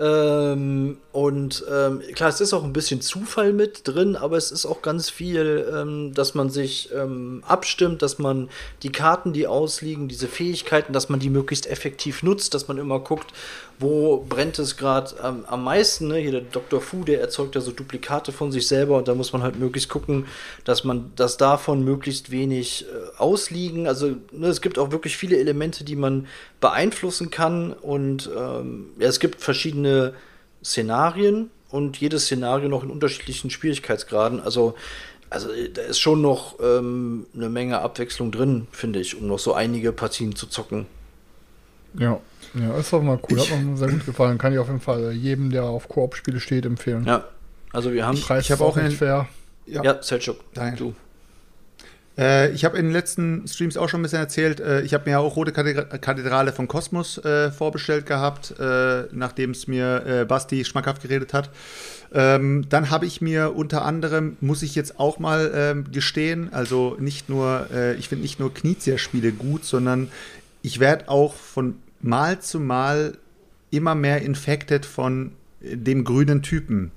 Ähm, und ähm, klar, es ist auch ein bisschen Zufall mit drin, aber es ist auch ganz viel, ähm, dass man sich ähm, abstimmt, dass man die Karten, die ausliegen, diese Fähigkeiten, dass man die möglichst effektiv nutzt, dass man immer guckt, wo brennt es gerade am, am meisten. Ne? Hier der Dr. Fu, der erzeugt ja so Duplikate von sich selber und da muss man halt möglichst gucken, dass man, dass davon möglichst wenig äh, ausliegen. Also ne, es gibt auch wirklich viele Elemente, die man beeinflussen kann und ähm, ja, es gibt verschiedene Szenarien und jedes Szenario noch in unterschiedlichen Schwierigkeitsgraden. Also, also da ist schon noch ähm, eine Menge Abwechslung drin, finde ich, um noch so einige Partien zu zocken. Ja, ja, ist doch mal cool. Hat mir sehr gut gefallen. Kann ich auf jeden Fall jedem, der auf Koop-Spiele steht, empfehlen. Ja, also wir haben. Preis ich hab ist auch nicht fair. Ja. Ja, Selchuk. Danke. Du. Äh, ich habe in den letzten Streams auch schon ein bisschen erzählt, äh, ich habe mir ja auch Rote Kathedra- Kathedrale von Kosmos äh, vorbestellt gehabt, nachdem es mir Basti schmackhaft geredet hat. Ähm, dann habe ich mir unter anderem, muss ich jetzt auch mal ähm, gestehen, also nicht nur, ich finde nicht nur Knizia-Spiele gut, sondern ich werde auch von Mal zu Mal immer mehr infected von dem grünen Typen.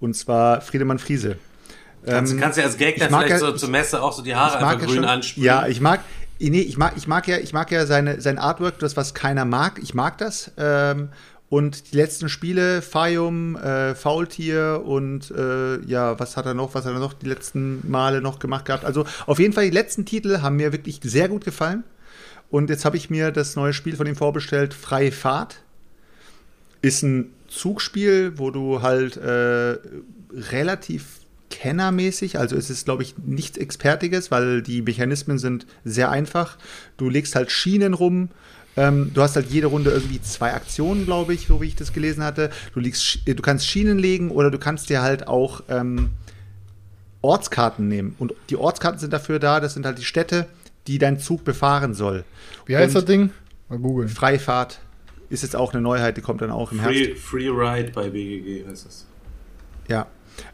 Und zwar Friedemann Friese. Kannst, Ähm, kannst du als Gegner ich mag vielleicht ja- so zur Messe auch so die Haare einfach ja grün schon, ansprühen? Ja, ich mag, nee, ich mag, ich mag ja, ich mag ja seine, sein Artwork, das, was keiner mag. Ich mag das. Ähm, und die letzten Spiele, Fayum, äh, Faultier und äh, ja, was hat er noch, was hat er noch die letzten Male noch gemacht gehabt? Also auf jeden Fall, die letzten Titel haben mir wirklich sehr gut gefallen. Und jetzt habe ich mir das neue Spiel von ihm vorbestellt, Freie Fahrt. Ist ein Zugspiel, wo du halt äh, relativ kennermäßig, also es ist, glaube ich, nichts Expertiges, weil die Mechanismen sind sehr einfach. Du legst halt Schienen rum. Ähm, du hast halt jede Runde irgendwie zwei Aktionen, glaube ich, so wie ich das gelesen hatte. Du, legst, äh, du kannst Schienen legen oder du kannst dir halt auch ähm, Ortskarten nehmen. Und die Ortskarten sind dafür da, das sind halt die Städte, die dein Zug befahren soll. Wie heißt Und das Ding? Mal googeln. Freifahrt ist jetzt auch eine Neuheit, die kommt dann auch im Herbst. Free, Free Ride bei BGG heißt das. Ja.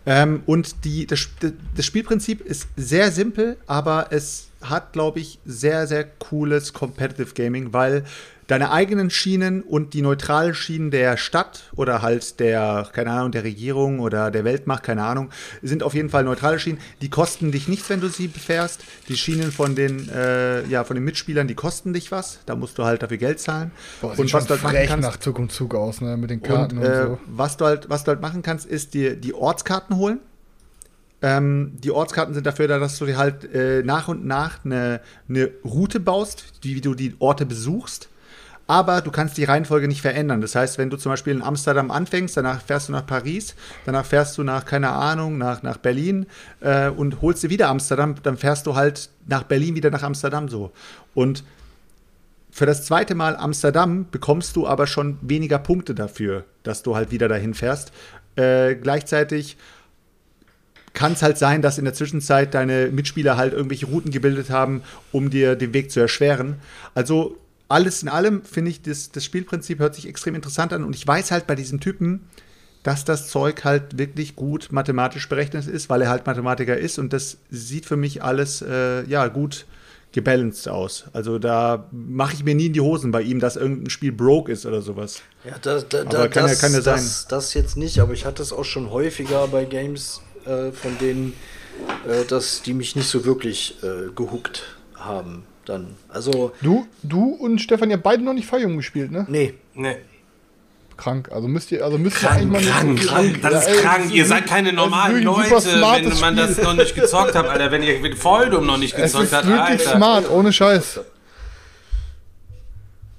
Ähm, und die, das, das Spielprinzip ist sehr simpel, aber es hat, glaube ich, sehr, sehr cooles Competitive Gaming, weil deine eigenen Schienen und die neutralen Schienen der Stadt oder halt der, keine Ahnung, der Regierung oder der Weltmacht, keine Ahnung, sind auf jeden Fall neutrale Schienen. Die kosten dich nichts, wenn du sie fährst. Die Schienen von den, äh, ja, von den Mitspielern, die kosten dich was. Da musst du halt dafür Geld zahlen. Boah, und was du halt machen kannst, nach Zug um Zug aus, ne? Mit den Karten und, und, äh, so. was, du halt, was du halt machen kannst, ist dir die Ortskarten holen. Ähm, die Ortskarten sind dafür da, dass du dir halt äh, nach und nach eine, eine Route baust, wie du die Orte besuchst. Aber du kannst die Reihenfolge nicht verändern. Das heißt, wenn du zum Beispiel in Amsterdam anfängst, danach fährst du nach Paris, danach fährst du nach, keine Ahnung, nach, nach Berlin äh, und holst dir wieder Amsterdam, dann fährst du halt nach Berlin wieder nach Amsterdam so. Und für das zweite Mal Amsterdam bekommst du aber schon weniger Punkte dafür, dass du halt wieder dahin fährst. Äh, gleichzeitig kann es halt sein, dass in der Zwischenzeit deine Mitspieler halt irgendwelche Routen gebildet haben, um dir den Weg zu erschweren. Also alles in allem finde ich, das, das Spielprinzip hört sich extrem interessant an und ich weiß halt bei diesem Typen, dass das Zeug halt wirklich gut mathematisch berechnet ist, weil er halt Mathematiker ist und das sieht für mich alles äh, ja gut gebalanced aus. Also da mache ich mir nie in die Hosen bei ihm, dass irgendein Spiel broke ist oder sowas. Ja, da, da, Aber kann ja- das, kann ja sein. Das, das jetzt nicht, aber ich hatte es auch schon häufiger bei Games, äh, von denen, äh, dass die mich nicht so wirklich äh, gehuckt haben. Dann. Also, Du, du und Stefan, ihr habt beide noch nicht Fallung gespielt, ne? nee. Nee. Krank. Also müsst ihr, also müsst Krank, ihr eigentlich krank, mal krank, das ist Ja, ey, krank. das Ihr ist seid keine wirklich- normalen das ist wirklich Leute, wenn man das Spiel. noch nicht gezockt hat, Alter. Wenn ihr mit Voldum noch nicht Es gezockt ist habt, wirklich Alter. smart, ohne Scheiß.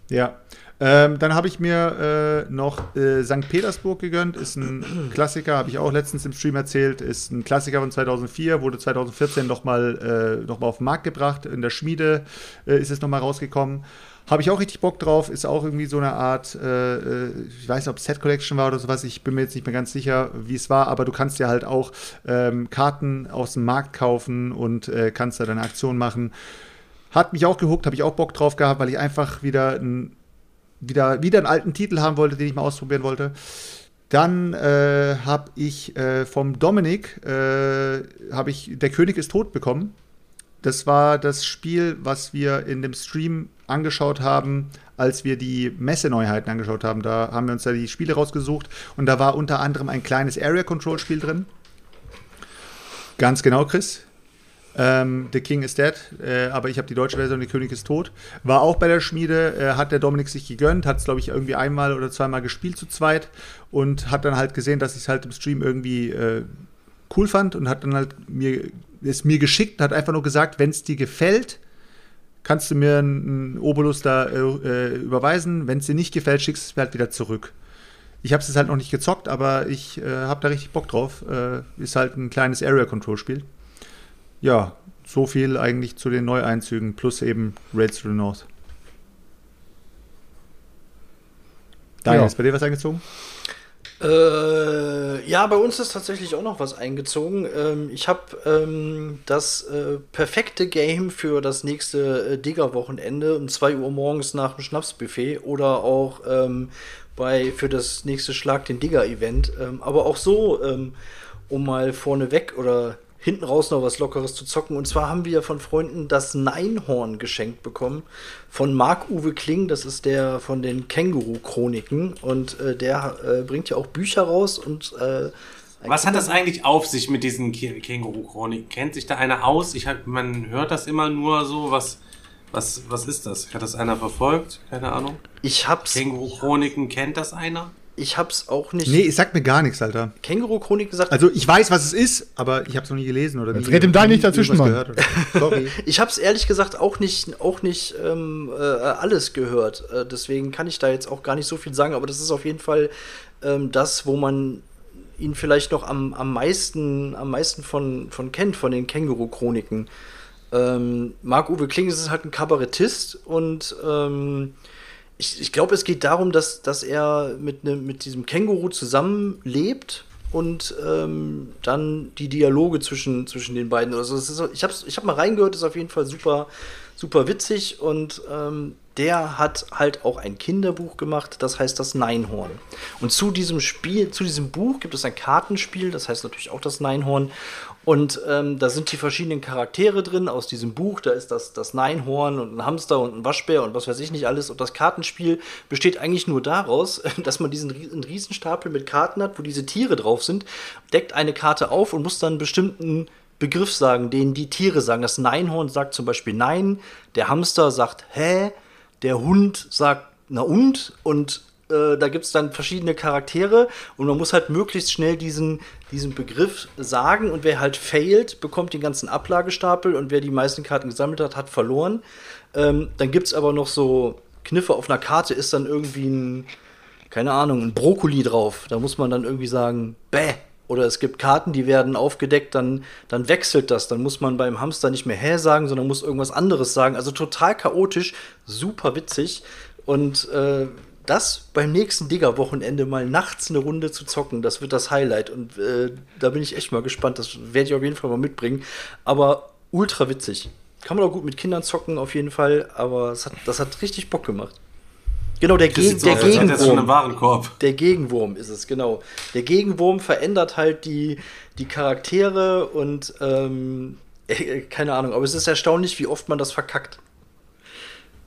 Ja. Ähm, dann habe ich mir äh, noch äh, St. Petersburg gegönnt. Ist ein Klassiker, habe ich auch letztens im Stream erzählt. Ist ein Klassiker von 2004, wurde 2014 nochmal äh, noch mal auf den Markt gebracht. In der Schmiede äh, ist es nochmal rausgekommen. Habe ich auch richtig Bock drauf. Ist auch irgendwie so eine Art, äh, äh, ich weiß nicht, ob es Set Collection war oder sowas. Ich bin mir jetzt nicht mehr ganz sicher, wie es war. Aber du kannst ja halt auch ähm, Karten aus dem Markt kaufen und äh, kannst da deine Aktion machen. Hat mich auch gehuckt, habe ich auch Bock drauf gehabt, weil ich einfach wieder, ein, wieder, wieder einen alten Titel haben wollte, den ich mal ausprobieren wollte. Dann äh, habe ich äh, vom Dominik äh, habe ich Der König ist tot bekommen. das war das Spiel, was wir in dem Stream angeschaut haben, als wir die Messeneuheiten angeschaut haben. Da haben wir uns da die Spiele rausgesucht und da war unter anderem ein kleines Area Control Spiel drin. Ganz genau, Chris. Ähm, The King is Dead, äh, aber ich habe die deutsche Version, Der König ist tot. War auch bei der Schmiede, äh, hat der Dominik sich gegönnt, hat es, glaube ich, irgendwie einmal oder zweimal gespielt zu zweit und hat dann halt gesehen, dass ich es halt im Stream irgendwie äh, cool fand und hat dann halt mir, es mir geschickt und hat einfach nur gesagt, wenn es dir gefällt, kannst du mir einen Obolus da äh, äh, überweisen. Wenn es dir nicht gefällt, schickst du es mir halt wieder zurück. Ich habe es halt noch nicht gezockt, aber ich äh, habe da richtig Bock drauf. Ist halt ein kleines Area-Control-Spiel. Ja, so viel eigentlich zu den Neueinzügen, plus eben Raids to the North. Daniel, Ja. ist bei dir was eingezogen? Äh, ja, bei uns ist tatsächlich auch noch was eingezogen. Ähm, ich habe ähm, das äh, perfekte Game für das nächste äh, Digger-Wochenende um 2 Uhr morgens nach dem Schnapsbuffet oder auch ähm, bei, für das nächste Schlag den Digger-Event. Ähm, aber auch so, ähm, um mal vorneweg oder hinten raus noch was Lockeres zu zocken. Und zwar haben wir von Freunden das Neinhorn geschenkt bekommen von Marc-Uwe Kling. Das ist der von den Känguru-Chroniken. Und äh, der äh, bringt ja auch Bücher raus. Und äh, Was hat das eigentlich auf sich mit diesen Kä- Känguru-Chroniken? Kennt sich da einer aus? Ich hab, man hört das immer nur so. Was, was, was ist das? Hat das einer verfolgt? Keine Ahnung. Ich hab's, Känguru-Chroniken, kennt das einer? Ich hab's auch nicht. Nee, es sagt mir gar nichts, Alter. Känguru-Chronik gesagt. Also ich weiß, was es ist, aber ich habe es noch nie gelesen oder Jetzt red ihm da nicht dazwischen, Mann. Sorry. Ich habe es ehrlich gesagt auch nicht, auch nicht ähm, äh, alles gehört. Äh, deswegen kann ich da jetzt auch gar nicht so viel sagen. Aber das ist auf jeden Fall ähm, das, wo man ihn vielleicht noch am, am meisten, am meisten von, von kennt, von den Känguru-Chroniken. Ähm, Marc-Uwe Kling ist halt ein Kabarettist und ähm, ich, ich glaube, es geht darum, dass, dass er mit, ne, mit diesem Känguru zusammenlebt und ähm, dann die Dialoge zwischen, zwischen den beiden. Also ist, ich habe ich hab mal reingehört, ist auf jeden Fall super, super witzig und ähm, der hat halt auch ein Kinderbuch gemacht, das heißt das Neinhorn. Und zu diesem Spiel, zu diesem Buch gibt es ein Kartenspiel, das heißt natürlich auch das Neinhorn. Und ähm, da sind die verschiedenen Charaktere drin aus diesem Buch. Da ist das, das Neinhorn und ein Hamster und ein Waschbär und was weiß ich nicht alles. Und das Kartenspiel besteht eigentlich nur daraus, dass man diesen einen Riesenstapel mit Karten hat, wo diese Tiere drauf sind, deckt eine Karte auf und muss dann einen bestimmten Begriff sagen, den die Tiere sagen. Das Neinhorn sagt zum Beispiel Nein, der Hamster sagt Hä, der Hund sagt Na und und äh, da gibt es dann verschiedene Charaktere und man muss halt möglichst schnell diesen, diesen Begriff sagen und wer halt failt, bekommt den ganzen Ablagestapel und wer die meisten Karten gesammelt hat, hat verloren. Ähm, dann gibt es aber noch so Kniffe auf einer Karte, ist dann irgendwie ein, keine Ahnung, ein Brokkoli drauf. Da muss man dann irgendwie sagen, bäh. Oder es gibt Karten, die werden aufgedeckt, dann, dann wechselt das. Dann muss man beim Hamster nicht mehr hä sagen, sondern muss irgendwas anderes sagen. Also total chaotisch, super witzig. Und äh, das beim nächsten Digger-Wochenende mal nachts eine Runde zu zocken, das wird das Highlight. Und äh, da bin ich echt mal gespannt. Das werde ich auf jeden Fall mal mitbringen. Aber ultra witzig. Kann man auch gut mit Kindern zocken, auf jeden Fall. Aber es hat, das hat richtig Bock gemacht. Genau, der, Ge so der er Gegenwurm. Der Gegenwurm ist es, genau. Der Gegenwurm verändert halt die, die Charaktere und ähm, äh, keine Ahnung, aber es ist erstaunlich, wie oft man das verkackt.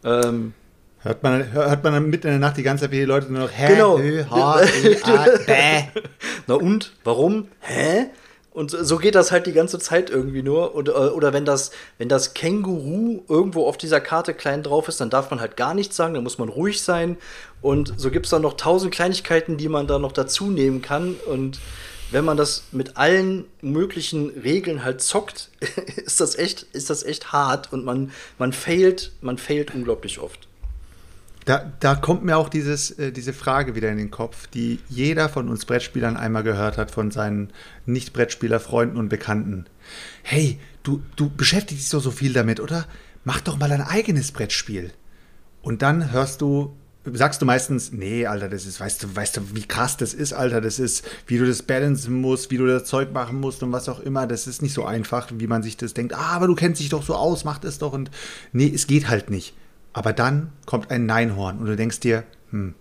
Ähm, Hört man, hört man dann mitten in der Nacht die ganze Zeit, die Leute nur noch hä, Genau. hö, ha, ü, a, bäh. na und? Warum? Hä? Und so geht das halt die ganze Zeit irgendwie nur. Und, äh, oder wenn das, wenn das Känguru irgendwo auf dieser Karte klein drauf ist, dann darf man halt gar nichts sagen, dann muss man ruhig sein. Und so gibt es dann noch tausend Kleinigkeiten, die man da noch dazu nehmen kann. Und wenn man das mit allen möglichen Regeln halt zockt, ist das echt, ist das echt hart und man, man failt, man failt unglaublich oft. Da, da kommt mir auch dieses, äh, diese Frage wieder in den Kopf, die jeder von uns Brettspielern einmal gehört hat von seinen Nicht-Brettspieler-Freunden und Bekannten. Hey, du, du beschäftigst dich so, so viel damit, oder? Mach doch mal ein eigenes Brettspiel. Und dann hörst du, sagst du meistens, nee, Alter, das ist, weißt du, weißt du, wie krass das ist, Alter, das ist, wie du das balancen musst, wie du das Zeug machen musst und was auch immer, das ist nicht so einfach, wie man sich das denkt, ah, aber du kennst dich doch so aus, mach das doch und nee, es geht halt nicht. Aber dann kommt ein Neinhorn und du denkst dir, hm,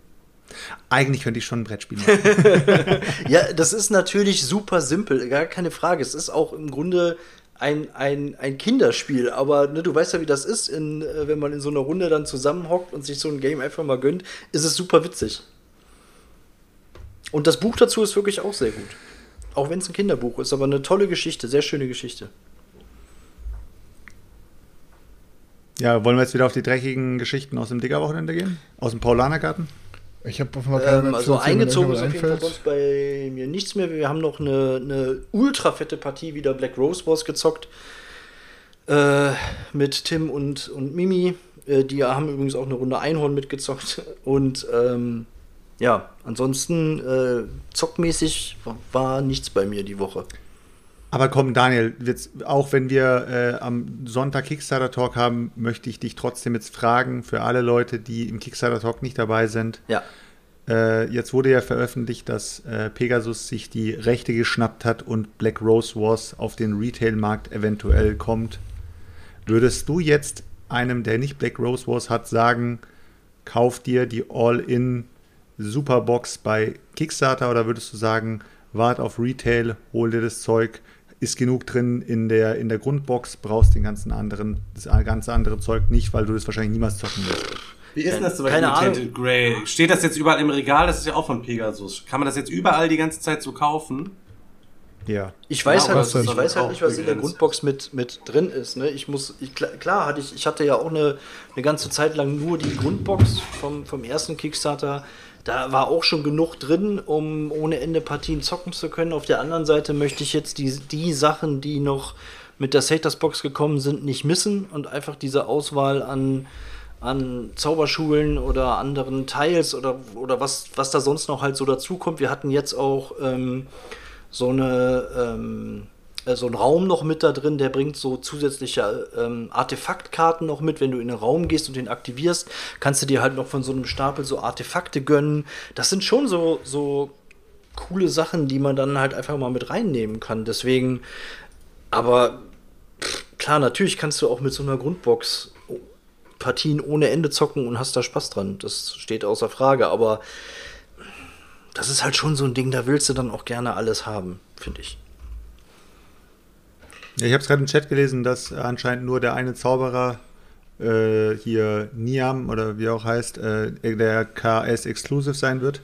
eigentlich könnte ich schon ein Brettspiel machen. Ja, das ist natürlich super simpel, gar keine Frage. Es ist auch im Grunde ein, ein, ein Kinderspiel, aber ne, du weißt ja, wie das ist, in, äh, wenn man in so einer Runde dann zusammenhockt und sich so ein Game einfach mal gönnt, ist es super witzig. Und das Buch dazu ist wirklich auch sehr gut. Auch wenn es ein Kinderbuch ist, aber eine tolle Geschichte, sehr schöne Geschichte. Ja, wollen wir jetzt wieder auf die dreckigen Geschichten aus dem Digger-Wochenende gehen? Aus dem Paulanergarten? Ich habe offenbar keine Ähm, also eingezogen ist auf jeden Fall sonst bei mir nichts mehr. Wir haben noch eine, eine ultra fette Partie wieder Black Rose Wars gezockt. Äh, mit Tim und, und Mimi. Äh, die haben übrigens auch eine Runde Einhorn mitgezockt. Und ähm, ja, ansonsten äh, zockmäßig war, war nichts bei mir die Woche. Aber komm, Daniel, jetzt, auch wenn wir äh, am Sonntag Kickstarter Talk haben, möchte ich dich trotzdem jetzt fragen, für alle Leute, die im Kickstarter Talk nicht dabei sind. Ja. Äh, jetzt wurde ja veröffentlicht, dass äh, Pegasus sich die Rechte geschnappt hat und Black Rose Wars auf den Retail-Markt eventuell kommt. Würdest du jetzt einem, der nicht Black Rose Wars hat, sagen, kauf dir die All-In Superbox bei Kickstarter oder würdest du sagen, wart auf Retail, hol dir das Zeug, ist genug drin in der, in der Grundbox, brauchst den ganzen anderen, das ganze andere Zeug nicht, weil du das wahrscheinlich niemals zocken wirst. Wie ist denn das zum Keine Beispiel mit Ahnung. Tainted Grey? Steht das jetzt überall im Regal? Das ist ja auch von Pegasus. Kann man das jetzt überall die ganze Zeit so kaufen? Ja. Ich weiß Ja, halt, ich weiß auch halt nicht, was in der. Grundbox mit, mit drin ist. Ne? Ich muss, ich, klar, klar hatte ich, ich hatte ja auch eine, eine ganze Zeit lang nur die Grundbox vom, vom ersten Kickstarter. Da war auch schon genug drin, um ohne Ende Partien zocken zu können. Auf der anderen Seite möchte ich jetzt die, die Sachen, die noch mit der Saters Box gekommen sind, nicht missen und einfach diese Auswahl an, an Zauberschulen oder anderen Teils oder, oder was, was da sonst noch halt so dazukommt. Wir hatten jetzt auch ähm, so eine ähm, äh, so einen Raum noch mit da drin, der bringt so zusätzliche ähm, Artefaktkarten noch mit. Wenn du in den Raum gehst und den aktivierst, kannst du dir halt noch von so einem Stapel so Artefakte gönnen. Das sind schon so, so coole Sachen, die man dann halt einfach mal mit reinnehmen kann. Deswegen, aber klar, natürlich kannst du auch mit so einer Grundbox Partien ohne Ende zocken und hast da Spaß dran. Das steht außer Frage, aber das ist halt schon so ein Ding, da willst du dann auch gerne alles haben, finde ich. Ja, ich habe es gerade im Chat gelesen, dass anscheinend nur der eine Zauberer äh, hier Niam oder wie auch heißt, äh, der KS Exclusive sein wird.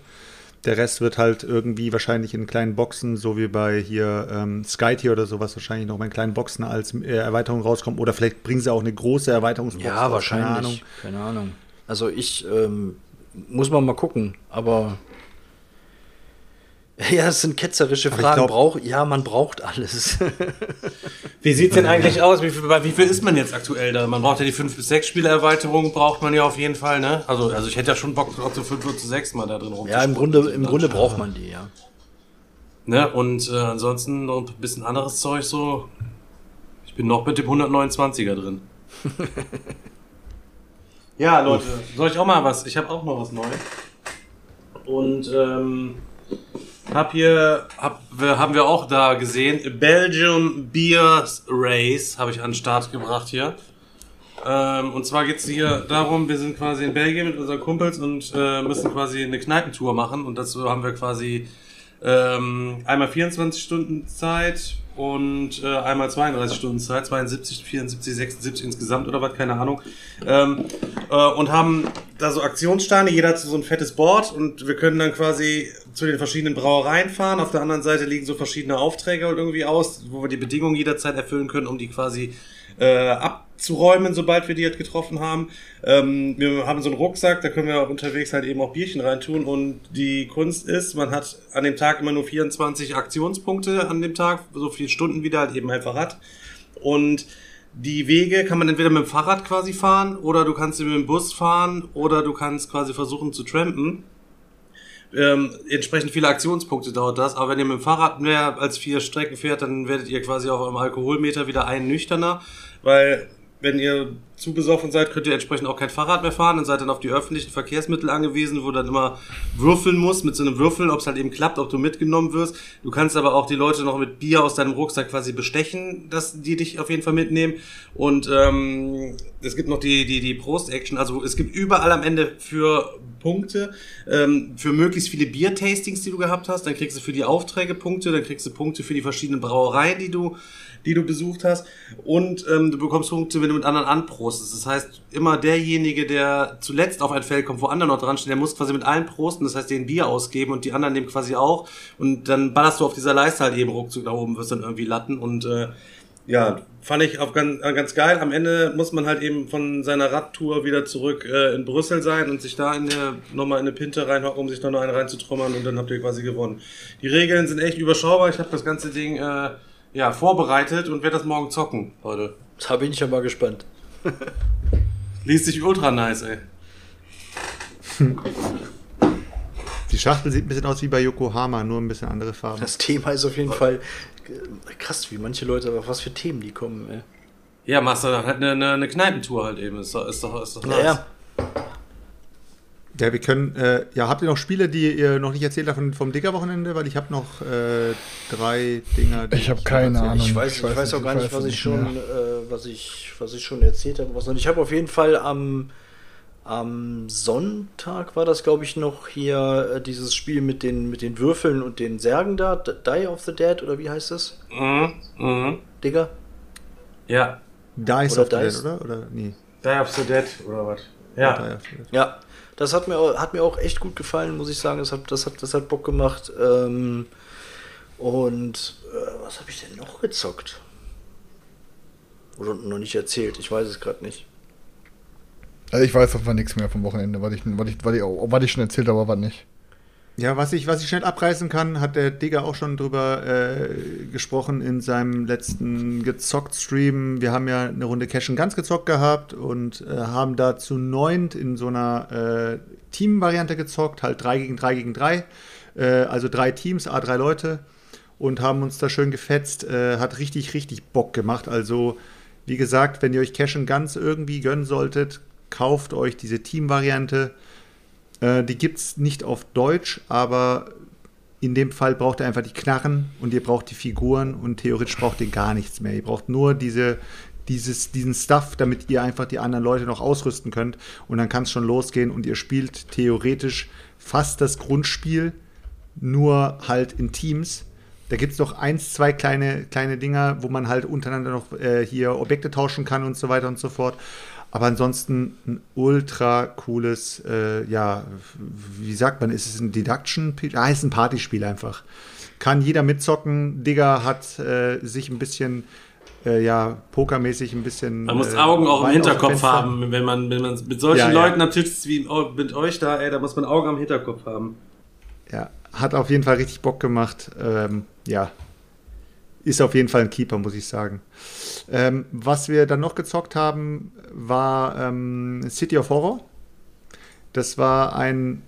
Der Rest wird halt irgendwie wahrscheinlich in kleinen Boxen, so wie bei hier ähm, Skytier oder sowas, wahrscheinlich noch mal in kleinen Boxen als äh, Erweiterung rauskommen. Oder vielleicht bringen sie auch eine große Erweiterungsbox Ja, raus, wahrscheinlich. Keine Ahnung. Keine Ahnung. Also ich ähm, muss man mal gucken, aber ja, es sind ketzerische Aber Fragen. glaub- Brauch, ja, man braucht alles. Wie sieht's denn eigentlich aus? Wie viel, bei wie viel ist man jetzt aktuell da? Man braucht ja die 5 bis 6 Spielerweiterung, braucht man ja auf jeden Fall, ne? Also, also ich hätte ja schon Bock, drauf, zu 5 oder zu 6 mal da drin rum. ja, im Grunde, im Grunde braucht man die, ja. Ne? Und äh, ansonsten noch ein bisschen anderes Zeug so. Ich bin noch mit dem 129er drin. ja, Leute, soll ich auch mal was? Ich habe auch mal was Neues. Und ähm, hab hier, hab, wir, haben wir auch da gesehen, Belgium Beer Race habe ich an den Start gebracht hier. Ähm, und zwar geht's hier darum, wir sind quasi in Belgien mit unseren Kumpels und äh, müssen quasi eine Kneipentour machen. Und dazu haben wir quasi ähm, einmal 24 Stunden Zeit und äh, einmal 32 Stunden Zeit, 72, 74, 76 insgesamt oder was, keine Ahnung. Ähm, äh, und haben da so Aktionssteine, jeder hat so ein fettes Board und wir können dann quasi zu den verschiedenen Brauereien fahren. Auf der anderen Seite liegen so verschiedene Aufträge irgendwie aus, wo wir die Bedingungen jederzeit erfüllen können, um die quasi äh, abzuräumen, sobald wir die halt getroffen haben. Ähm, wir haben so einen Rucksack, da können wir auch unterwegs halt eben auch Bierchen reintun und die Kunst ist, man hat an dem Tag immer nur 24 Aktionspunkte an dem Tag, so viele Stunden wie der halt eben einfach hat. Und die Wege kann man entweder mit dem Fahrrad quasi fahren oder du kannst mit dem Bus fahren oder du kannst quasi versuchen zu trampen. Ähm, entsprechend viele Aktionspunkte dauert das, aber wenn ihr mit dem Fahrrad mehr als vier Strecken fährt, dann werdet ihr quasi auf eurem Alkoholmeter wieder ein nüchterner, weil wenn ihr zu besoffen seid, könnt ihr entsprechend auch kein Fahrrad mehr fahren und seid dann auf die öffentlichen Verkehrsmittel angewiesen, wo dann immer würfeln musst mit so einem Würfel, ob es halt eben klappt, ob du mitgenommen wirst. Du kannst aber auch die Leute noch mit Bier aus deinem Rucksack quasi bestechen, dass die dich auf jeden Fall mitnehmen. Und ähm, es gibt noch die, die, die Prost-Action. Also es gibt überall am Ende für Punkte, ähm, für möglichst viele Bier-Tastings, die du gehabt hast. Dann kriegst du für die Aufträge Punkte, dann kriegst du Punkte für die verschiedenen Brauereien, die du die du besucht hast. Und ähm, du bekommst Punkte, wenn du mit anderen anprostest. Das heißt, immer derjenige, der zuletzt auf ein Feld kommt, wo andere noch dran stehen, der muss quasi mit allen prosten, das heißt, den Bier ausgeben und die anderen nehmen quasi auch. Und dann ballerst du auf dieser Leiste halt eben ruckzuck da oben, wirst dann irgendwie latten und äh, ja, fand ich auch ganz, äh, ganz geil. Am Ende muss man halt eben von seiner Radtour wieder zurück äh, in Brüssel sein und sich da nochmal in eine Pinte reinhocken, um sich da noch einen reinzutrommern und dann habt ihr quasi gewonnen. Die Regeln sind echt überschaubar. Ich habe das ganze Ding äh, ja, vorbereitet und werde das morgen zocken, Leute. Da bin ich ja mal gespannt. Liest sich ultra nice, ey. Die Schachtel sieht ein bisschen aus wie bei Yokohama, nur ein bisschen andere Farben. Das Thema ist auf jeden Fall äh, krass, wie manche Leute, aber was für Themen die kommen, ey. Ja, machst du halt eine, eine, eine Kneipentour halt eben. Ist doch, ist doch, ist doch nice. Naja, Ja, wir können, äh, ja, habt ihr noch Spiele, die ihr noch nicht erzählt habt von, vom Digger-Wochenende? Weil ich habe noch äh, drei Dinger. die Ich habe keine Ahnung. ich weiß, ich weiß, auch gar nicht, was ich schon, äh, was ich, was ich schon erzählt habe. Was. Ich habe auf jeden Fall am, am Sonntag war das, glaube ich, noch hier äh, dieses Spiel mit den, mit den Würfeln und den Särgen da, Die of the Dead oder wie heißt es? Mhm, mhm. Digga? Ja. Dice Oder of the Dead, oder? Oder? Nee. Die of the Dead oder was? Ja. Dice of the Dead. Ja, das hat mir, auch- hat mir auch echt gut gefallen, muss ich sagen. Das hat, das hat, das hat Bock gemacht. Ähm, und äh, was habe ich denn noch gezockt? Oder noch nicht erzählt, ich weiß es gerade nicht. Also ich weiß auf jeden nichts mehr vom Wochenende, was ich, was ich, was ich, was ich schon erzählt habe, aber was nicht. Ja, was ich, was ich schnell abreißen kann, hat der Digger auch schon drüber äh, gesprochen in seinem letzten Gezockt-Stream. Wir haben ja eine Runde Cash ganz gezockt gehabt und äh, haben da zu neunt in so einer äh, Team-Variante gezockt, halt 3 gegen 3 gegen 3. Äh, also drei Teams, A drei Leute und haben uns da schön gefetzt. Äh, hat richtig, richtig Bock gemacht. Also, wie gesagt, wenn ihr euch Cash ganz irgendwie gönnen solltet, kauft euch diese Team-Variante. Äh, die gibt es nicht auf Deutsch, aber in dem Fall braucht ihr einfach die Knarren und ihr braucht die Figuren und theoretisch braucht ihr gar nichts mehr. Ihr braucht nur diese, dieses, diesen Stuff, damit ihr einfach die anderen Leute noch ausrüsten könnt und dann kann es schon losgehen und ihr spielt theoretisch fast das Grundspiel, nur halt in Teams. Da gibt es noch eins, zwei kleine, kleine Dinger, wo man halt untereinander noch äh, hier Objekte tauschen kann und so weiter und so fort. Aber ansonsten ein ultra cooles, äh, ja, wie sagt man, ist es ein Deduction? Ah, ist ein Partyspiel einfach. Kann jeder mitzocken. Digger hat äh, sich ein bisschen, äh, ja, pokermäßig ein bisschen. Man muss äh, Augen auch im Hinterkopf haben, wenn man, wenn man mit solchen Ja, ja. Leuten am Tisch sitzt wie mit euch da, ey, da muss man Augen am Hinterkopf haben. Ja, hat auf jeden Fall richtig Bock gemacht. Ähm, ja, ist auf jeden Fall ein Keeper, muss ich sagen. Ähm, was wir dann noch gezockt haben, war ähm, City of Horror. Das war ein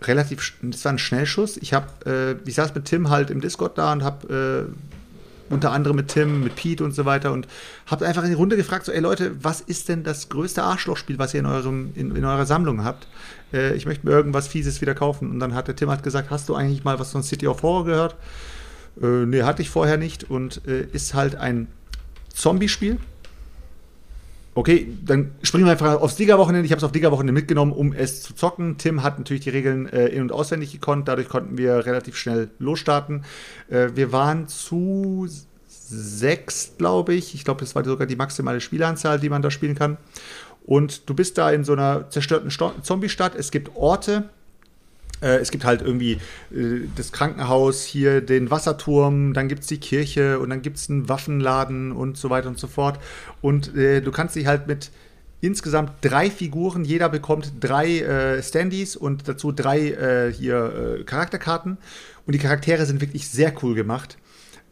relativ, das war ein Schnellschuss. Ich habe, äh, ich saß mit Tim halt im Discord da und habe äh, unter anderem mit Tim, mit Pete und so weiter und habe einfach in die Runde gefragt, so, ey Leute, was ist denn das größte Arschlochspiel, was ihr in, eurem, in, in eurer Sammlung habt? Äh, ich möchte mir irgendwas Fieses wieder kaufen. Und dann hat der Tim hat gesagt, hast du eigentlich mal was von City of Horror gehört? Äh, nee, hatte ich vorher nicht und äh, ist halt ein Zombie-Spiel. Okay, dann springen wir einfach aufs Liga-Wochenende. Ich habe es auf Liga-Wochenende mitgenommen, um es zu zocken. Tim hat natürlich die Regeln äh, in- und auswendig gekonnt. Dadurch konnten wir relativ schnell losstarten. Äh, wir waren zu sechs, glaube ich. Ich glaube, das war sogar die maximale Spielanzahl, die man da spielen kann. Und du bist da in so einer zerstörten Sto Zombie-Stadt. Es gibt Orte, es gibt halt irgendwie äh, das Krankenhaus, hier den Wasserturm, dann gibt es die Kirche und dann gibt es einen Waffenladen und so weiter und so fort. Und äh, du kannst dich halt mit insgesamt drei Figuren, jeder bekommt drei äh, Standys und dazu drei äh, hier äh, Charakterkarten. Und die Charaktere sind wirklich sehr cool gemacht.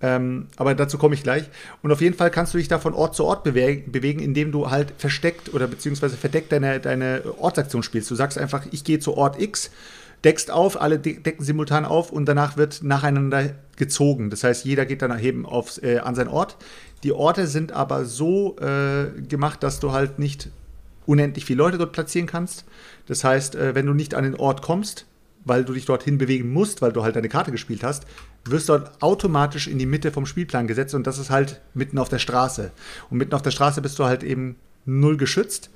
Ähm, aber dazu komme ich gleich. Und auf jeden Fall kannst du dich da von Ort zu Ort bewegen, bewegen indem du halt versteckt oder beziehungsweise verdeckt deine, deine Ortsaktion spielst. Du sagst einfach, ich gehe zu Ort X, deckst auf, alle de decken simultan auf und danach wird nacheinander gezogen. Das heißt, jeder geht dann eben aufs, äh, an seinen Ort. Die Orte sind aber so äh, gemacht, dass du halt nicht unendlich viele Leute dort platzieren kannst. Das heißt, äh, wenn du nicht an den Ort kommst, weil du dich dorthin bewegen musst, weil du halt deine Karte gespielt hast, wirst dort automatisch in die Mitte vom Spielplan gesetzt und das ist halt mitten auf der Straße. Und mitten auf der Straße bist du halt eben null geschützt.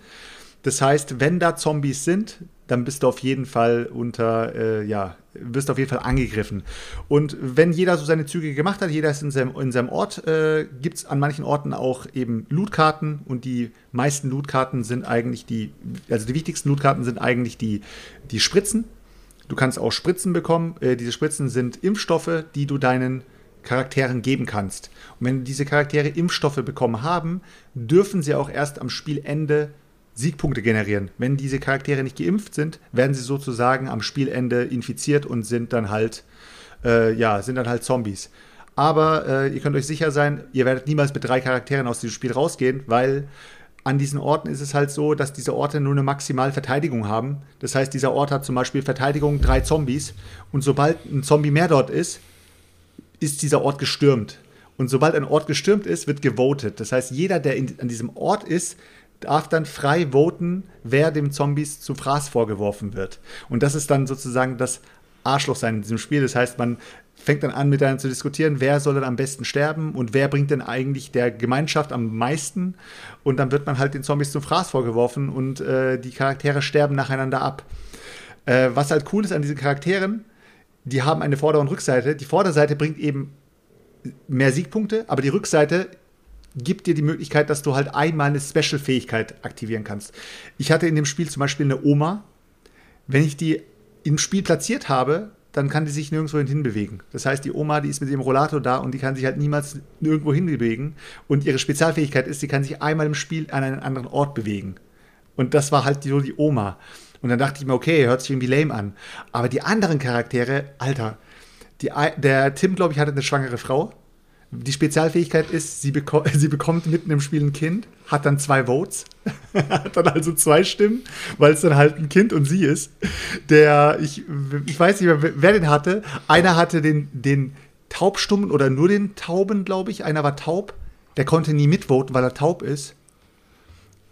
Das heißt, wenn da Zombies sind, dann bist du auf jeden Fall unter, äh, ja, wirst auf jeden Fall angegriffen. Und wenn jeder so seine Züge gemacht hat, jeder ist in seinem, in seinem Ort, äh, gibt es an manchen Orten auch eben Lootkarten und die meisten Lootkarten sind eigentlich die, also die wichtigsten Lootkarten sind eigentlich die, die Spritzen. Du kannst auch Spritzen bekommen. Äh, diese Spritzen sind Impfstoffe, die du deinen Charakteren geben kannst. Und wenn diese Charaktere Impfstoffe bekommen haben, dürfen sie auch erst am Spielende Siegpunkte generieren. Wenn diese Charaktere nicht geimpft sind, werden sie sozusagen am Spielende infiziert und sind dann halt, äh, ja, sind dann halt Zombies. Aber äh, ihr könnt euch sicher sein, ihr werdet niemals mit drei Charakteren aus diesem Spiel rausgehen, weil an diesen Orten ist es halt so, dass diese Orte nur eine maximale Verteidigung haben. Das heißt, dieser Ort hat zum Beispiel Verteidigung drei Zombies und sobald ein Zombie mehr dort ist, ist dieser Ort gestürmt. Und sobald ein Ort gestürmt ist, wird gewotet. Das heißt, jeder, der in, an diesem Ort ist, darf dann frei voten, wer dem Zombies zu Fraß vorgeworfen wird. Und das ist dann sozusagen das Arschloch sein in diesem Spiel. Das heißt, man fängt dann an, miteinander zu diskutieren, wer soll denn am besten sterben und wer bringt denn eigentlich der Gemeinschaft am meisten. Und dann wird man halt den Zombies zum Fraß vorgeworfen und äh, die Charaktere sterben nacheinander ab. Äh, was halt cool ist an diesen Charakteren, die haben eine Vorder- und Rückseite. Die Vorderseite bringt eben mehr Siegpunkte, aber die Rückseite gibt dir die Möglichkeit, dass du halt einmal eine Special-Fähigkeit aktivieren kannst. Ich hatte in dem Spiel zum Beispiel eine Oma. Wenn ich die im Spiel platziert habe, dann kann die sich nirgendwo hinbewegen. Das heißt, die Oma, die ist mit dem Rollator da und die kann sich halt niemals nirgendwo hinbewegen. Und ihre Spezialfähigkeit ist, sie kann sich einmal im Spiel an einen anderen Ort bewegen. Und das war halt so die Oma. Und dann dachte ich mir, okay, hört sich irgendwie lame an. Aber die anderen Charaktere, Alter, die, der Tim, glaube ich, hatte eine schwangere Frau. Die Spezialfähigkeit ist, sie, beko sie bekommt mitten im Spiel ein Kind, hat dann zwei Votes, hat dann also zwei Stimmen, weil es dann halt ein Kind und sie ist. Der, ich, ich weiß nicht mehr, wer den hatte. Einer hatte den, den Taubstummen oder nur den Tauben, glaube ich. Einer war taub, der konnte nie mitvoten, weil er taub ist.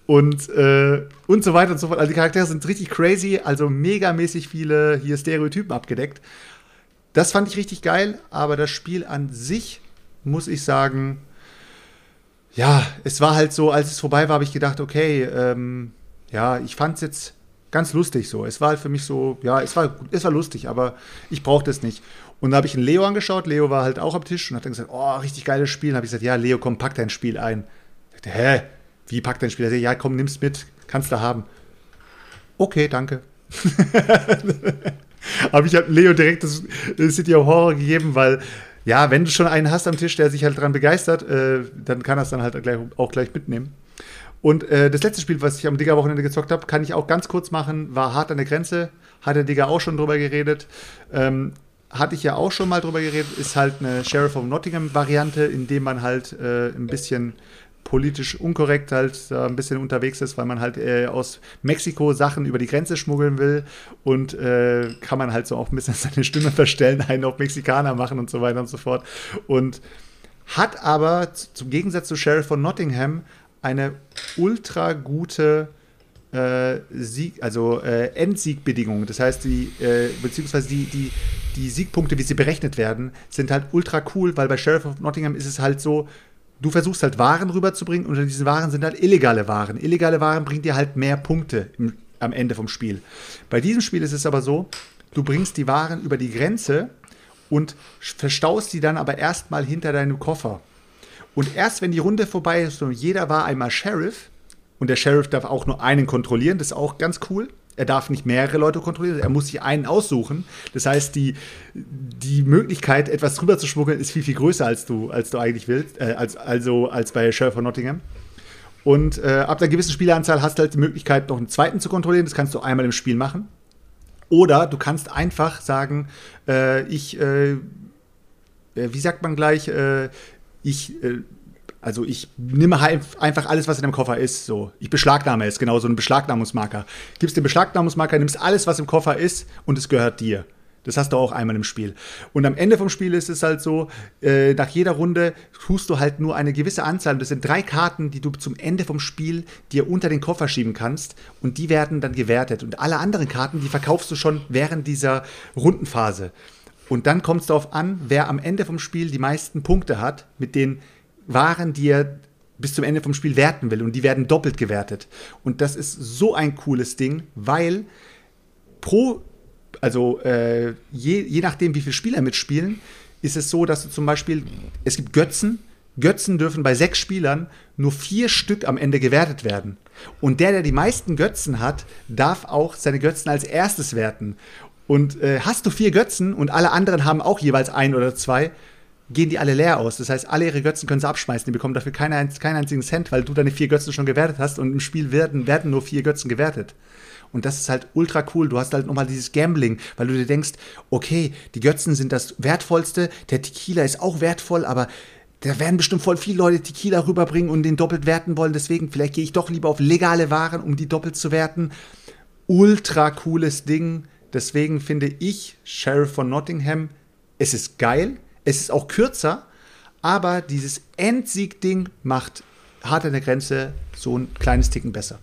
Und, äh, und so weiter und so fort. Also die Charaktere sind richtig crazy, also megamäßig viele hier Stereotypen abgedeckt. Das fand ich richtig geil, aber das Spiel an sich muss ich sagen, ja, es war halt so, als es vorbei war, habe ich gedacht, okay, ähm, ja, ich fand es jetzt ganz lustig so. Es war halt für mich so, ja, es war, es war lustig, aber ich brauchte es nicht. Und da habe ich einen Leo angeschaut. Leo war halt auch am Tisch und hat dann gesagt, oh, richtig geiles Spiel. Und habe ich gesagt, ja, Leo, komm, pack dein Spiel ein. Ich dachte, hä? Wie pack dein Spiel? Er sagte, ja, komm, nimm's mit, kannst du haben. Okay, danke. habe ich halt Leo direkt das City of Horror gegeben, weil ja, wenn du schon einen hast am Tisch, der sich halt daran begeistert, äh, dann kann er es dann halt gleich, auch gleich mitnehmen. Und äh, das letzte Spiel, was ich am Digger-Wochenende gezockt habe, kann ich auch ganz kurz machen, war hart an der Grenze. Hat der Digger auch schon drüber geredet. Ähm, hatte ich ja auch schon mal drüber geredet, ist halt eine Sheriff of Nottingham-Variante, in dem man halt äh, ein bisschen politisch unkorrekt halt da ein bisschen unterwegs ist, weil man halt äh, aus Mexiko Sachen über die Grenze schmuggeln will und äh, kann man halt so auch ein bisschen seine Stimme verstellen, einen auf Mexikaner machen und so weiter und so fort. Und hat aber zum Gegensatz zu Sheriff von Nottingham eine ultra gute äh, Sieg, also äh, Endsiegbedingungen. Das heißt, die, äh, beziehungsweise die, die, die Siegpunkte, wie sie berechnet werden, sind halt ultra cool, weil bei Sheriff of Nottingham ist es halt so, du versuchst halt Waren rüberzubringen und diese Waren sind halt illegale Waren. Illegale Waren bringen dir halt mehr Punkte im, am Ende vom Spiel. Bei diesem Spiel ist es aber so, du bringst die Waren über die Grenze und verstaust die dann aber erstmal hinter deinem Koffer. Und erst wenn die Runde vorbei ist und jeder war einmal Sheriff, und der Sheriff darf auch nur einen kontrollieren, das ist auch ganz cool, er darf nicht mehrere Leute kontrollieren, er muss sich einen aussuchen. Das heißt, die, die Möglichkeit, etwas rüber zu schmuggeln, ist viel, viel größer, als du, als du eigentlich willst, äh, als, also als bei Sheriff von Nottingham. Und äh, ab einer gewissen Spieleranzahl hast du halt die Möglichkeit, noch einen zweiten zu kontrollieren. Das kannst du einmal im Spiel machen. Oder du kannst einfach sagen, äh, ich, äh, äh wie sagt man gleich, äh, ich also ich nehme halt einfach alles, was in dem Koffer ist. So, ich beschlagnahme es, genau so ein Beschlagnahmungsmarker. Gibst den Beschlagnahmungsmarker, nimmst alles, was im Koffer ist und es gehört dir. Das hast du auch einmal im Spiel. Und am Ende vom Spiel ist es halt so, äh, nach jeder Runde tust du halt nur eine gewisse Anzahl. Das sind drei Karten, die du zum Ende vom Spiel dir unter den Koffer schieben kannst. Und die werden dann gewertet. Und alle anderen Karten, die verkaufst du schon während dieser Rundenphase. Und dann kommt es darauf an, wer am Ende vom Spiel die meisten Punkte hat mit den Waren, die er bis zum Ende vom Spiel werten will. Und die werden doppelt gewertet. Und das ist so ein cooles Ding, weil pro also äh, je, je nachdem, wie viele Spieler mitspielen, ist es so, dass du zum Beispiel, es gibt Götzen, Götzen dürfen bei sechs Spielern nur vier Stück am Ende gewertet werden. Und der, der die meisten Götzen hat, darf auch seine Götzen als erstes werten. Und äh, hast du vier Götzen und alle anderen haben auch jeweils ein oder zwei, gehen die alle leer aus. Das heißt, alle ihre Götzen können sie abschmeißen. Die bekommen dafür keinen, keinen einzigen Cent, weil du deine vier Götzen schon gewertet hast und im Spiel werden, werden nur vier Götzen gewertet. Und das ist halt ultra cool. Du hast halt nochmal dieses Gambling, weil du dir denkst, okay, die Götzen sind das Wertvollste, der Tequila ist auch wertvoll, aber da werden bestimmt voll viele Leute Tequila rüberbringen und den doppelt werten wollen. Deswegen, vielleicht gehe ich doch lieber auf legale Waren, um die doppelt zu werten. Ultra cooles Ding. Deswegen finde ich Sheriff von Nottingham, es ist geil, es ist auch kürzer, aber dieses Endsieg-Ding macht hart an der Grenze so ein kleines Ticken besser.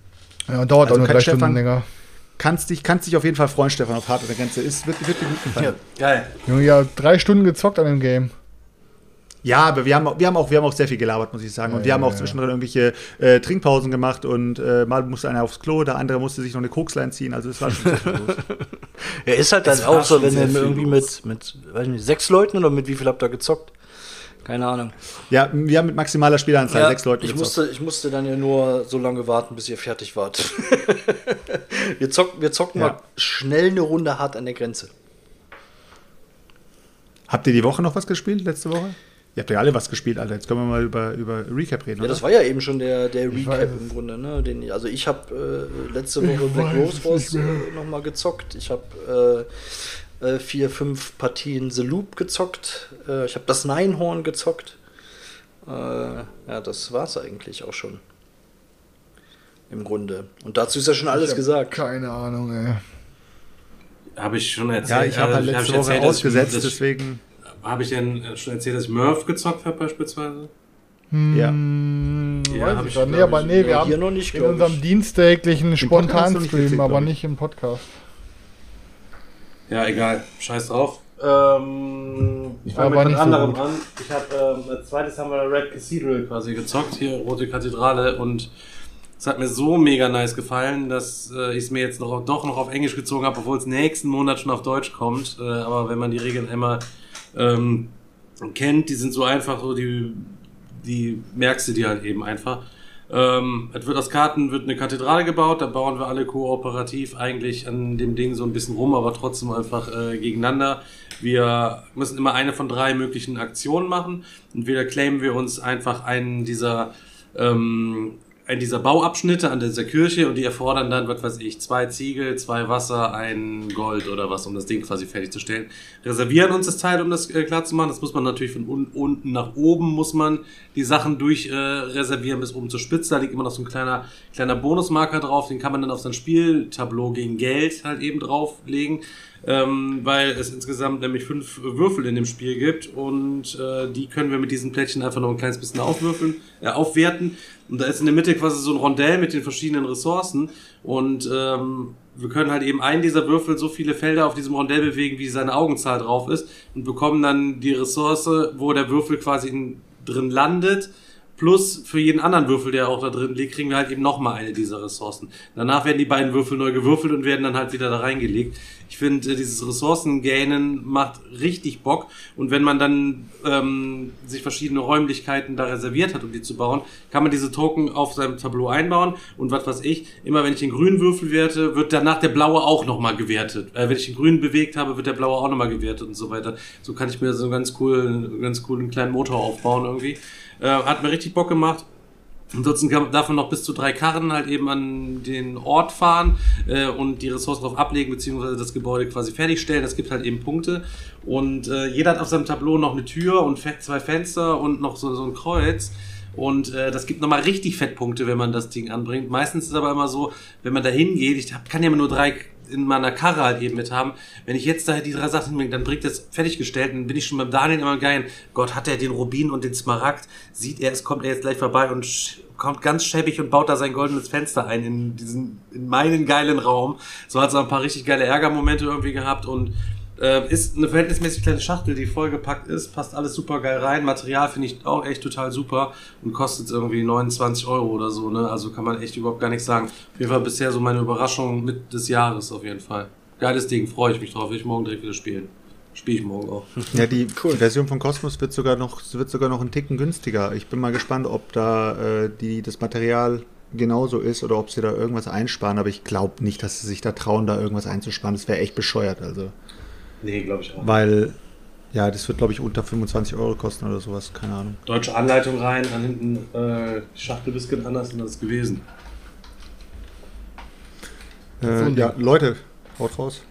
Ja, dauert Also auch nur drei Stefan- Stunden länger. Kannst dich, kannst dich auf jeden Fall freuen, Stefan, auf hart an der Grenze. Ist, wird, wird dir gut gefallen. Geil. Junge, ja, drei Stunden gezockt an dem Game. Ja, aber wir haben, auch- wir, haben auch, wir haben auch sehr viel gelabert, muss ich sagen. Und Ja, wir haben auch ja. zwischendrin irgendwelche äh, Trinkpausen gemacht und äh, mal musste einer aufs Klo, der andere musste sich noch eine Kokslein ziehen. Also es war schon sehr los. Ja, ist halt dann Es auch so, wenn viel irgendwie los. mit, mit, weiß nicht, sechs Leuten oder mit wie viel habt ihr gezockt? Keine Ahnung. Ja, wir haben mit maximaler Spielanzahl Ja, sechs Leute ich gezockt. musste, ich musste dann ja nur so lange warten, bis ihr fertig wart. wir zocken, wir zocken Ja. mal schnell eine Runde hart an der Grenze. Habt ihr die Woche noch was gespielt, letzte Woche? Ihr habt ja alle was gespielt, Alter. Jetzt können wir mal über, über Recap reden. Ja, oder? das war ja eben schon der, der Recap im Grunde. Ne? Den, also ich habe äh, letzte Woche Black weiß Rose Wars äh, nochmal gezockt. Ich habe äh, äh, vier, fünf Partien The Loop gezockt. Äh, ich habe das Neinhorn gezockt. Äh, ja, das war's eigentlich auch schon. Im Grunde. Und dazu ist ja schon alles Ich gesagt. Keine Ahnung, ey. Habe ich schon erzählt. ja, ich habe halt letzte hab Woche erzählt, ich- ausgesetzt, deswegen. Habe ich denn äh, schon erzählt, dass ich Murph gezockt habe beispielsweise? Ja. Hm, Ja, weiß hab ich ich, nicht, glaub aber nee, wir haben hier noch nicht, in unserem ich. dienstäglichen Spontanstream, aber nicht im Podcast. Ja, egal. Scheiß drauf. Ähm, ich fange Aber mit nicht was so an. Ich habe ähm, als zweites haben wir Red Cathedral quasi gezockt, hier Rote Kathedrale und es hat mir so mega nice gefallen, dass äh, ich es mir jetzt noch, doch noch auf Englisch gezogen habe, obwohl es nächsten Monat schon auf Deutsch kommt. Äh, aber wenn man die Regeln einmal ähm, kennt, die sind so einfach, so die, die merkst du dir halt eben einfach. Ähm, es wird aus Karten wird eine Kathedrale gebaut, da bauen wir alle kooperativ eigentlich an dem Ding so ein bisschen rum, aber trotzdem einfach äh, gegeneinander. Wir müssen immer eine von drei möglichen Aktionen machen. Entweder claimen wir uns einfach einen dieser ähm, einen dieser Bauabschnitte an dieser Kirche und die erfordern dann, was weiß ich, zwei Ziegel, zwei Wasser, ein Gold oder was, um das Ding quasi fertigzustellen. Reservieren uns das Teil, um das äh, klar zu machen. Das muss man natürlich von un unten nach oben muss man die Sachen durch äh, reservieren bis oben zur Spitze. Da liegt immer noch so ein kleiner, kleiner Bonusmarker drauf, den kann man dann auf sein Spieltableau gegen Geld halt eben drauflegen. Ähm, weil es insgesamt nämlich fünf Würfel in dem Spiel gibt und äh, die können wir mit diesen Plättchen einfach noch ein kleines bisschen aufwürfeln, äh, aufwerten. Und da ist in der Mitte quasi so ein Rondell mit den verschiedenen Ressourcen und ähm, wir können halt eben einen dieser Würfel so viele Felder auf diesem Rondell bewegen, wie seine Augenzahl drauf ist und bekommen dann die Ressource, wo der Würfel quasi in, drin landet. Plus für jeden anderen Würfel, der auch da drin liegt, kriegen wir halt eben nochmal eine dieser Ressourcen. Danach werden die beiden Würfel neu gewürfelt und werden dann halt wieder da reingelegt. Ich finde, äh, dieses Ressourcengähnen macht richtig Bock. Und wenn man dann ähm, sich verschiedene Räumlichkeiten da reserviert hat, um die zu bauen, kann man diese Token auf seinem Tableau einbauen. Und was weiß ich, immer wenn ich den grünen Würfel werte, wird danach der blaue auch nochmal gewertet. Äh, wenn ich den grünen bewegt habe, wird der blaue auch nochmal gewertet und so weiter. So kann ich mir so einen ganz coolen, ganz coolen kleinen Motor aufbauen irgendwie. Äh, hat mir richtig Bock gemacht. Ansonsten kann, darf man noch bis zu drei Karren halt eben an den Ort fahren äh, und die Ressourcen drauf ablegen, beziehungsweise das Gebäude quasi fertigstellen. Das gibt halt eben Punkte. Und äh, jeder hat auf seinem Tableau noch eine Tür und zwei Fenster und noch so, so ein Kreuz. Und äh, das gibt nochmal richtig Fettpunkte, wenn man das Ding anbringt. Meistens ist es aber immer so, wenn man da hingeht, ich hab, kann ja immer nur drei in meiner Karre halt eben mit haben. Wenn ich jetzt da die drei Sachen hinbringe, dann bringt das fertiggestellt, dann bin ich schon beim Daniel immer geil. Gott, hat er den Rubin und den Smaragd? Sieht er, es kommt er jetzt gleich vorbei und kommt ganz schäbig und baut da sein goldenes Fenster ein in diesen, in meinen geilen Raum. So hat es ein paar richtig geile Ärgermomente irgendwie gehabt und äh, ist eine verhältnismäßig kleine Schachtel, die vollgepackt ist, passt alles super geil rein. Material finde ich auch echt total super und kostet irgendwie 29 Euro oder so, ne? Also kann man echt überhaupt gar nichts sagen. Auf jeden Fall bisher so meine Überraschung mit des Jahres auf jeden Fall. Geiles Ding, freue ich mich drauf. Will ich morgen direkt wieder spielen. Spiele ich morgen auch. Ja, die Version von Cosmos wird sogar noch wird sogar noch einen Ticken günstiger. Ich bin mal gespannt, ob da äh, die das Material genauso ist oder ob sie da irgendwas einsparen. Aber ich glaube nicht, dass sie sich da trauen, da irgendwas einzusparen. Das wäre echt bescheuert. Also, Nee, glaube ich auch. weil ja, das wird glaube ich unter 25 Euro kosten oder sowas. Keine Ahnung. Deutsche Anleitung rein, dann hinten äh, Schachtel bisschen anders und das ist gewesen. Äh, ja. Leute, haut raus.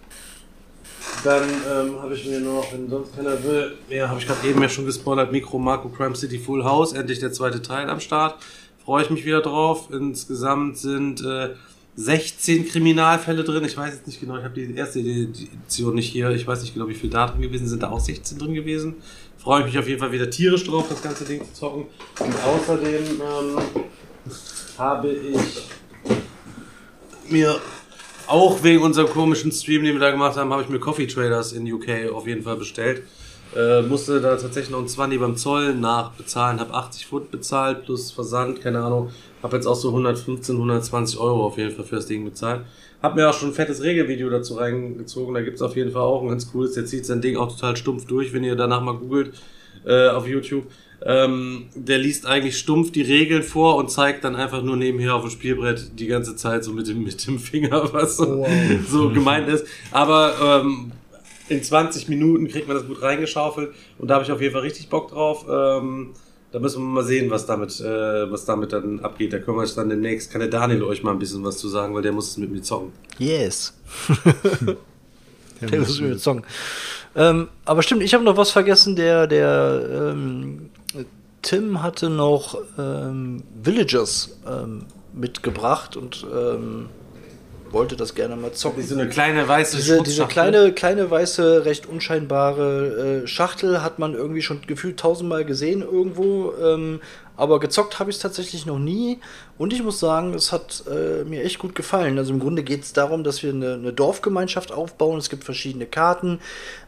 Dann ähm, habe ich mir noch, wenn sonst keiner will, ja, habe ich gerade eben ja schon gespoilert, Micro Marco Crime City Full House, endlich der zweite Teil am Start. Freue ich mich wieder drauf. Insgesamt sind äh, 16 Kriminalfälle drin. Ich weiß jetzt nicht genau, ich habe die erste Edition nicht hier. Ich weiß nicht genau, wie viel da drin gewesen sind. Da auch 16 drin gewesen. Freue ich mich auf jeden Fall wieder tierisch drauf, das ganze Ding zu zocken. Und außerdem ähm, habe ich mir auch wegen unserem komischen Stream, den wir da gemacht haben, habe ich mir Coffee Traders in UK auf jeden Fall bestellt. Äh, musste da tatsächlich noch ein 20 beim Zoll nachbezahlen, habe 80 Pfund bezahlt plus Versand, keine Ahnung. Habe jetzt auch so 115, 120 Euro auf jeden Fall für das Ding bezahlt. Hab mir auch schon ein fettes Regelvideo dazu reingezogen, da gibt's auf jeden Fall auch ein ganz cooles, der zieht sein Ding auch total stumpf durch, wenn ihr danach mal googelt äh, auf YouTube. Ähm, der liest eigentlich stumpf die Regeln vor und zeigt dann einfach nur nebenher auf dem Spielbrett die ganze Zeit so mit dem, mit dem Finger, was so, Wow. so gemeint ist. Aber ähm, in 20 Minuten kriegt man das gut reingeschaufelt und da habe ich auf jeden Fall richtig Bock drauf. Ähm, da müssen wir mal sehen, was damit, äh, was damit dann abgeht. Da können wir dann demnächst, kann der Daniel euch mal ein bisschen was zu sagen, weil der muss es mit mir zocken. Yes. Der muss mir Song. Ähm, aber stimmt, ich habe noch was vergessen. Der, der ähm, Tim hatte noch ähm, Villagers ähm, mitgebracht und ähm, wollte das gerne mal zocken. So eine kleine weiße Diese, diese kleine, kleine weiße, recht unscheinbare äh, Schachtel hat man irgendwie schon gefühlt tausendmal gesehen irgendwo. Ähm, aber gezockt habe ich es tatsächlich noch nie. Und ich muss sagen, es hat äh, mir echt gut gefallen. Also im Grunde geht es darum, dass wir eine, eine Dorfgemeinschaft aufbauen. Es gibt verschiedene Karten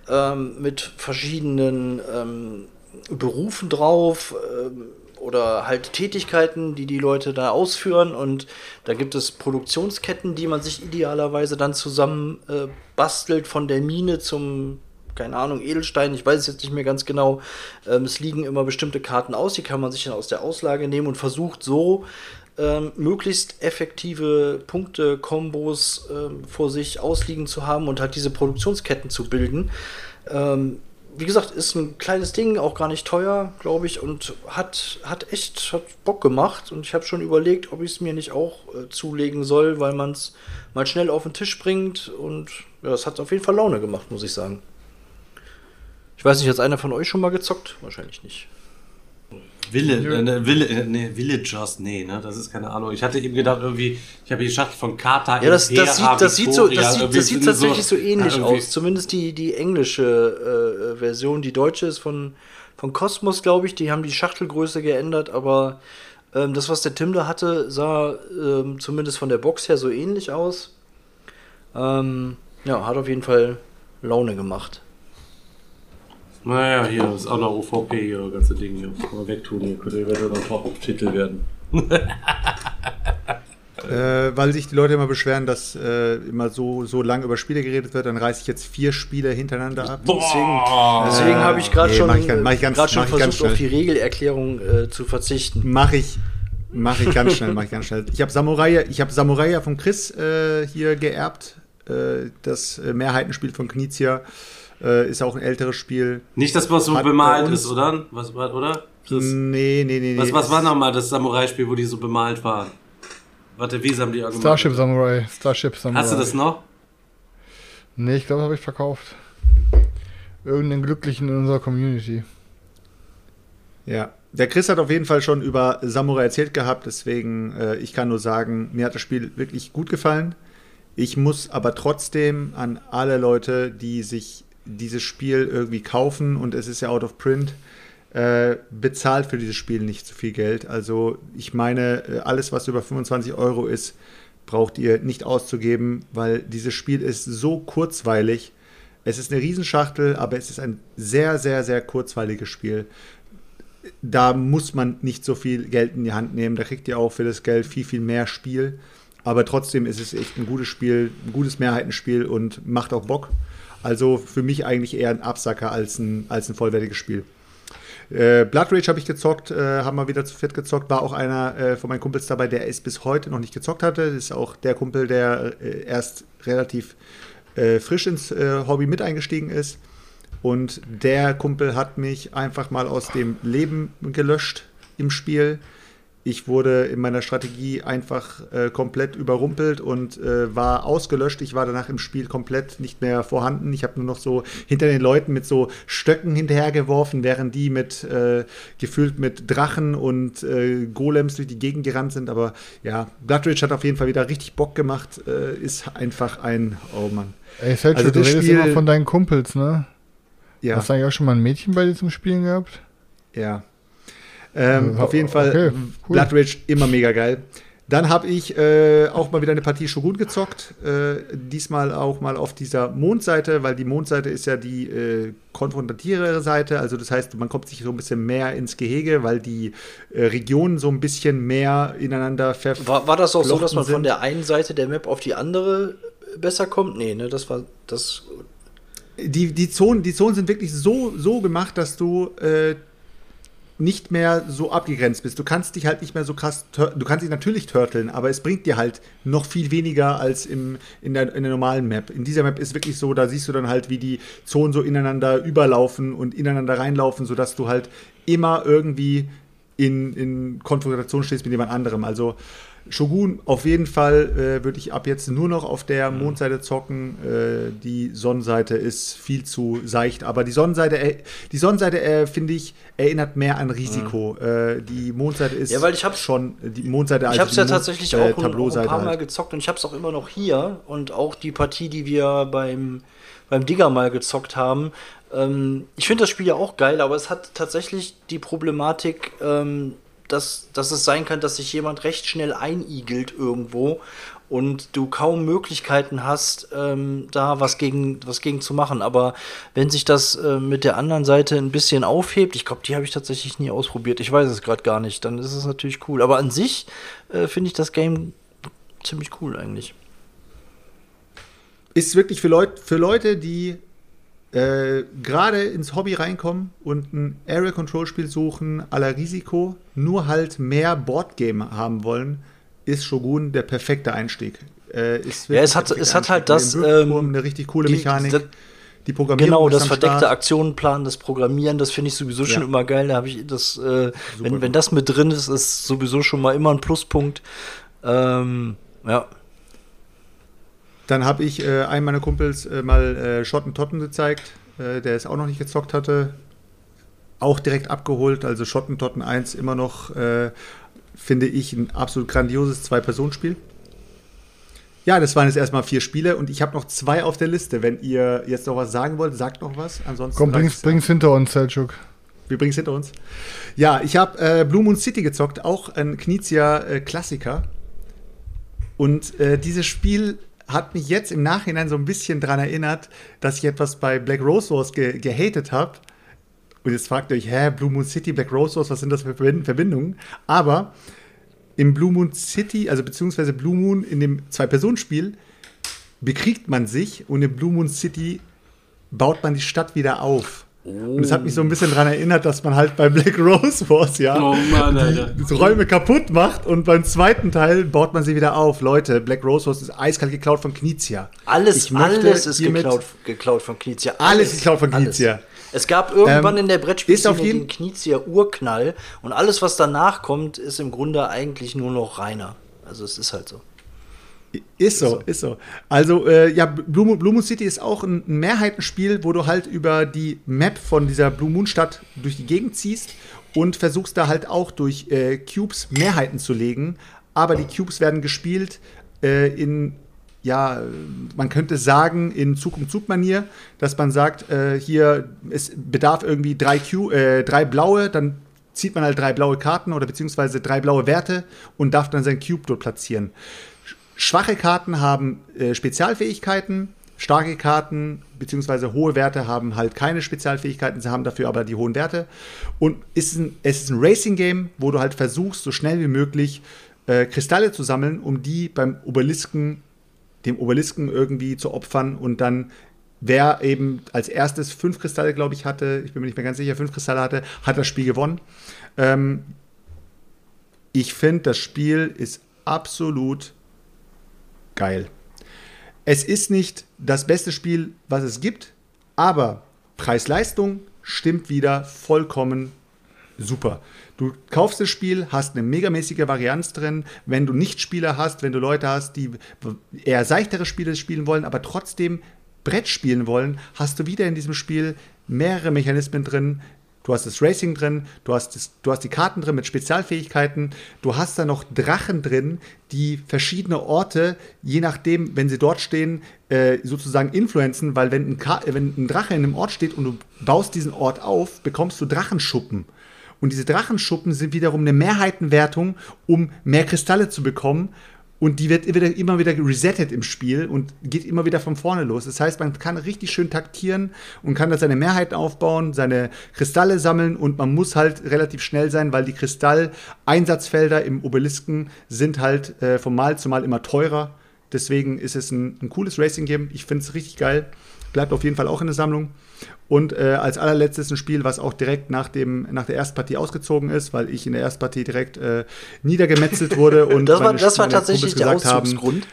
ähm, mit verschiedenen ähm, Berufen drauf. Ähm, oder halt Tätigkeiten, die die Leute da ausführen. Und da gibt es Produktionsketten, die man sich idealerweise dann zusammen äh, bastelt, von der Mine zum, keine Ahnung, Edelstein. Ich weiß es jetzt nicht mehr ganz genau. Ähm, es liegen immer bestimmte Karten aus, die kann man sich dann aus der Auslage nehmen und versucht so ähm, möglichst effektive Punkte, Kombos ähm, vor sich ausliegen zu haben und halt diese Produktionsketten zu bilden. Ähm, wie gesagt, ist ein kleines Ding, auch gar nicht teuer, glaube ich, und hat, hat echt hat Bock gemacht. Und ich habe schon überlegt, ob ich es mir nicht auch äh, zulegen soll, weil man es mal schnell auf den Tisch bringt. Und ja, es hat auf jeden Fall Laune gemacht, muss ich sagen. Ich weiß nicht, hat einer von euch schon mal gezockt? Wahrscheinlich nicht. Ville, äh, ne, Ville, äh, nee, Villagers, nee, ne, das ist keine Ahnung. Ich hatte eben gedacht, irgendwie, ich habe die Schachtel von Kata Ja, das, das, sieht, das, sieht, so, das, sieht, das sieht tatsächlich so, ähnlich ja, irgendwie- aus. Zumindest die, die englische äh, Version. Die deutsche ist von, von Cosmos, glaube ich. Die haben die Schachtelgröße geändert, aber ähm, das, was der Tim da hatte, sah ähm, zumindest von der Box her so ähnlich aus. Ähm, ja, hat auf jeden Fall Laune gemacht. Naja, hier ist auch noch OVP, hier, das ganze Ding hier. Man wegtun, hier könnte eventuell noch Top-Titel werden. Äh, weil sich die Leute immer beschweren, dass äh, immer so, so lang über Spiele geredet wird, dann reiße ich jetzt vier Spiele hintereinander ab. Deswegen, deswegen habe ich gerade nee, schon, mach ich mach ich ganz- schon mach ich ganz versucht, auf die Regelerklärung äh, zu verzichten. Mache ich, mache ich ganz schnell, mache ich ganz schnell. Ich habe Samurai, ich habe Samurai ja von Chris äh, hier geerbt. Äh, das äh, Mehrheitenspiel von Knizia äh, ist auch ein älteres Spiel. Nicht, dass was so Hat bemalt ist, oder? Was, war- oder? Chris? Nee, nee, nee. Was, was war nochmal das Samurai-Spiel, wo die so bemalt waren? Warte, wie haben die auch gemacht? Starship Samurai. Starship Samurai. Hast du das noch? Nee, ich glaube, habe ich verkauft. Irgendeinen Glücklichen in unserer Community. Ja, der Chris hat auf jeden Fall schon über Samurai erzählt gehabt, deswegen äh, ich kann nur sagen, mir hat das Spiel wirklich gut gefallen. Ich muss aber trotzdem an alle Leute, die sich dieses Spiel irgendwie kaufen und es ist ja out of print, äh, bezahlt für dieses Spiel nicht zu viel Geld. Also ich meine, äh, alles, was über 25 Euro ist, braucht ihr nicht auszugeben, weil dieses Spiel ist so kurzweilig. Es ist eine Riesenschachtel, aber es ist ein sehr, sehr, sehr kurzweiliges Spiel. Da muss man nicht so viel Geld in die Hand nehmen. Da kriegt ihr auch für das Geld viel, viel mehr Spiel. Aber trotzdem ist es echt ein gutes Spiel, ein gutes Mehrheitenspiel und macht auch Bock. Also für mich eigentlich eher ein Absacker als ein, als ein vollwertiges Spiel. Äh, Blood Rage habe ich gezockt, äh, haben wir wieder zu viert gezockt. War auch einer äh, von meinen Kumpels dabei, der es bis heute noch nicht gezockt hatte. Das ist auch der Kumpel, der äh, erst relativ äh, frisch ins äh, Hobby mit eingestiegen ist. Und der Kumpel hat mich einfach mal aus dem Leben gelöscht im Spiel. Ich wurde in meiner Strategie einfach äh, komplett überrumpelt und äh, war ausgelöscht. Ich war danach im Spiel komplett nicht mehr vorhanden. Ich habe nur noch so hinter den Leuten mit so Stöcken hinterhergeworfen, während die mit äh, gefühlt mit Drachen und äh, Golems durch die Gegend gerannt sind. Aber ja, Bloodridge hat auf jeden Fall wieder richtig Bock gemacht. Äh, ist einfach ein, oh Mann. Ey, Selchuk, Also du redest Spiel- immer von deinen Kumpels, ne? Ja, Hast du eigentlich auch schon mal ein Mädchen bei dir zum Spielen gehabt? ja. Ähm, Äh, auf jeden Fall okay, cool. Blood Rage immer mega geil. Dann habe ich äh, auch mal wieder eine Partie Shogun gezockt. Äh, diesmal auch mal auf dieser Mondseite, weil die Mondseite ist ja die äh, konfrontatierere Seite. Also das heißt, man kommt sich so ein bisschen mehr ins Gehege, weil die äh, Regionen so ein bisschen mehr ineinander verflochten War, war das auch so, dass man von sind. der einen Seite der Map auf die andere besser kommt? Nee, ne, das war das. die, die, Zonen, die Zonen sind wirklich so, so gemacht, dass du äh, nicht mehr so abgegrenzt bist. Du kannst dich halt nicht mehr so krass, du kannst dich natürlich turteln, aber es bringt dir halt noch viel weniger als im, in, der, in der normalen Map. In dieser Map ist wirklich so, da siehst du dann halt, wie die Zonen so ineinander überlaufen und ineinander reinlaufen, sodass du halt immer irgendwie in, in Konfrontation stehst mit jemand anderem. Also Shogun auf jeden Fall äh, würde ich ab jetzt nur noch auf der Mondseite zocken. Äh, die Sonnenseite ist viel zu seicht, aber die Sonnenseite, äh, die Sonnenseite äh, finde ich erinnert mehr an Risiko. Äh, die Mondseite ist Ja, weil ich hab's- schon die Mondseite. ich habe es ja Mond- tatsächlich äh, auch, ein, auch ein paar Mal halt. gezockt und ich habe es auch immer noch hier und auch die Partie, die wir beim beim Digger mal gezockt haben. Ähm, ich finde das Spiel ja auch geil, aber es hat tatsächlich die Problematik, ähm, dass, dass es sein kann, dass sich jemand recht schnell einigelt irgendwo und du kaum Möglichkeiten hast, ähm, da was gegen, was gegen zu machen. Aber wenn sich das äh, mit der anderen Seite ein bisschen aufhebt, ich glaube, die habe ich tatsächlich nie ausprobiert, ich weiß es gerade gar nicht, dann ist es natürlich cool. Aber an sich äh, finde ich das Game ziemlich cool eigentlich. ist wirklich für, Leut, für Leute, die äh, gerade ins Hobby reinkommen und ein Area Control Spiel suchen, aller Risiko, nur halt mehr Boardgame haben wollen, ist Shogun der perfekte Einstieg. Äh, Ja, es hat- es hat halt das, ähm, eine richtig coole die- Mechanik. das- die Programmierung Genau, das verdeckte Start. Aktionenplan, das Programmieren, das finde ich sowieso schon Ja. immer geil. Da habe ich das, äh, wenn, wenn das mit drin ist, ist sowieso schon mal immer ein Pluspunkt. Ähm, ja. Dann habe ich äh, einem meiner Kumpels äh, mal äh, Schotten Totten gezeigt, äh, der es auch noch nicht gezockt hatte. Auch direkt abgeholt. Also Schotten Totten 1 immer noch, äh, finde ich, ein absolut grandioses Zwei-Personen-Spiel. Ja, das waren jetzt erstmal vier Spiele und ich habe noch zwei auf der Liste. Wenn ihr jetzt noch was sagen wollt, sagt noch was. Ansonsten Komm, bring's, bring's hinter uns, Selchuk. Wir bringen es hinter uns. Ja, ich habe äh, Blue Moon City gezockt, auch ein Knizia-Klassiker. Und äh, dieses Spiel hat mich jetzt im Nachhinein so ein bisschen daran erinnert, dass ich etwas bei Black Rose Wars ge gehatet habe. Und jetzt fragt ihr euch, hä, Blue Moon City, Black Rose Wars, was sind das für Verbind- Verbindungen? Aber im Blue Moon City, also beziehungsweise Blue Moon in dem Zwei-Personen-Spiel, bekriegt man sich und in Blue Moon City baut man die Stadt wieder auf. Und es hat mich so ein bisschen daran erinnert, dass man halt bei Black Rose Wars, ja, Oh Mann, die Räume kaputt macht und beim zweiten Teil baut man sie wieder auf. Leute, Black Rose Wars ist eiskalt geklaut von Knizia. Alles, alles ist geklaut, geklaut von Knizia. Alles ist geklaut von Knizia. Es gab irgendwann Ähm, in der Brettspielszene den Knizia Urknall und alles, was danach kommt, ist im Grunde eigentlich nur noch reiner. Also es ist halt so. Ist so, ist so. Also, äh, ja, Blue Moon, Blue Moon City ist auch ein Mehrheitenspiel, wo du halt über die Map von dieser Blue Moon Stadt durch die Gegend ziehst und versuchst da halt auch durch äh, Cubes Mehrheiten zu legen. Aber die Cubes werden gespielt äh, in ja, man könnte sagen, in Zug-um-Zug-Manier, dass man sagt, äh, hier, es bedarf irgendwie drei, Q, äh, drei blaue, dann zieht man halt drei blaue Karten oder beziehungsweise drei blaue Werte und darf dann sein Cube dort platzieren. Schwache Karten haben äh, Spezialfähigkeiten, starke Karten beziehungsweise hohe Werte haben halt keine Spezialfähigkeiten, sie haben dafür aber die hohen Werte. Und es ist ein, es ist ein Racing-Game, wo du halt versuchst, so schnell wie möglich äh, Kristalle zu sammeln, um die beim Obelisken, dem Obelisken irgendwie zu opfern und dann wer eben als erstes fünf Kristalle, glaube ich, hatte, ich bin mir nicht mehr ganz sicher, fünf Kristalle hatte, hat das Spiel gewonnen. Ähm, ich finde, das Spiel ist absolut geil. Es ist nicht das beste Spiel, was es gibt, aber Preis-Leistung stimmt wieder vollkommen super. Du kaufst das Spiel, hast eine megamäßige Varianz drin. Wenn du Nicht-Spieler hast, wenn du Leute hast, die eher seichtere Spiele spielen wollen, aber trotzdem Brett spielen wollen, hast du wieder in diesem Spiel mehrere Mechanismen drin, Du hast das Racing drin, du hast, das, du hast die Karten drin mit Spezialfähigkeiten, du hast da noch Drachen drin, die verschiedene Orte, je nachdem, wenn sie dort stehen, äh, sozusagen influenzen, weil wenn ein, wenn ein Drache in einem Ort steht und du baust diesen Ort auf, bekommst du Drachenschuppen. Und diese Drachenschuppen sind wiederum eine Mehrheitenwertung, um mehr Kristalle zu bekommen. Und die wird immer wieder resettet im Spiel und geht immer wieder von vorne los. Das heißt, man kann richtig schön taktieren und kann da seine Mehrheit aufbauen, seine Kristalle sammeln und man muss halt relativ schnell sein, weil die Kristalleinsatzfelder im Obelisken sind halt äh, von Mal zu Mal immer teurer. Deswegen ist es ein, ein cooles Racing-Game. Ich finde es richtig geil. Bleibt auf jeden Fall auch in der Sammlung. Und äh, als allerletztes ein Spiel, was auch direkt nach, dem, nach der Erstpartie ausgezogen ist, weil ich in der Erstpartie direkt äh, niedergemetzelt wurde. Und das war, das war tatsächlich der Auszugsgrund. Haben,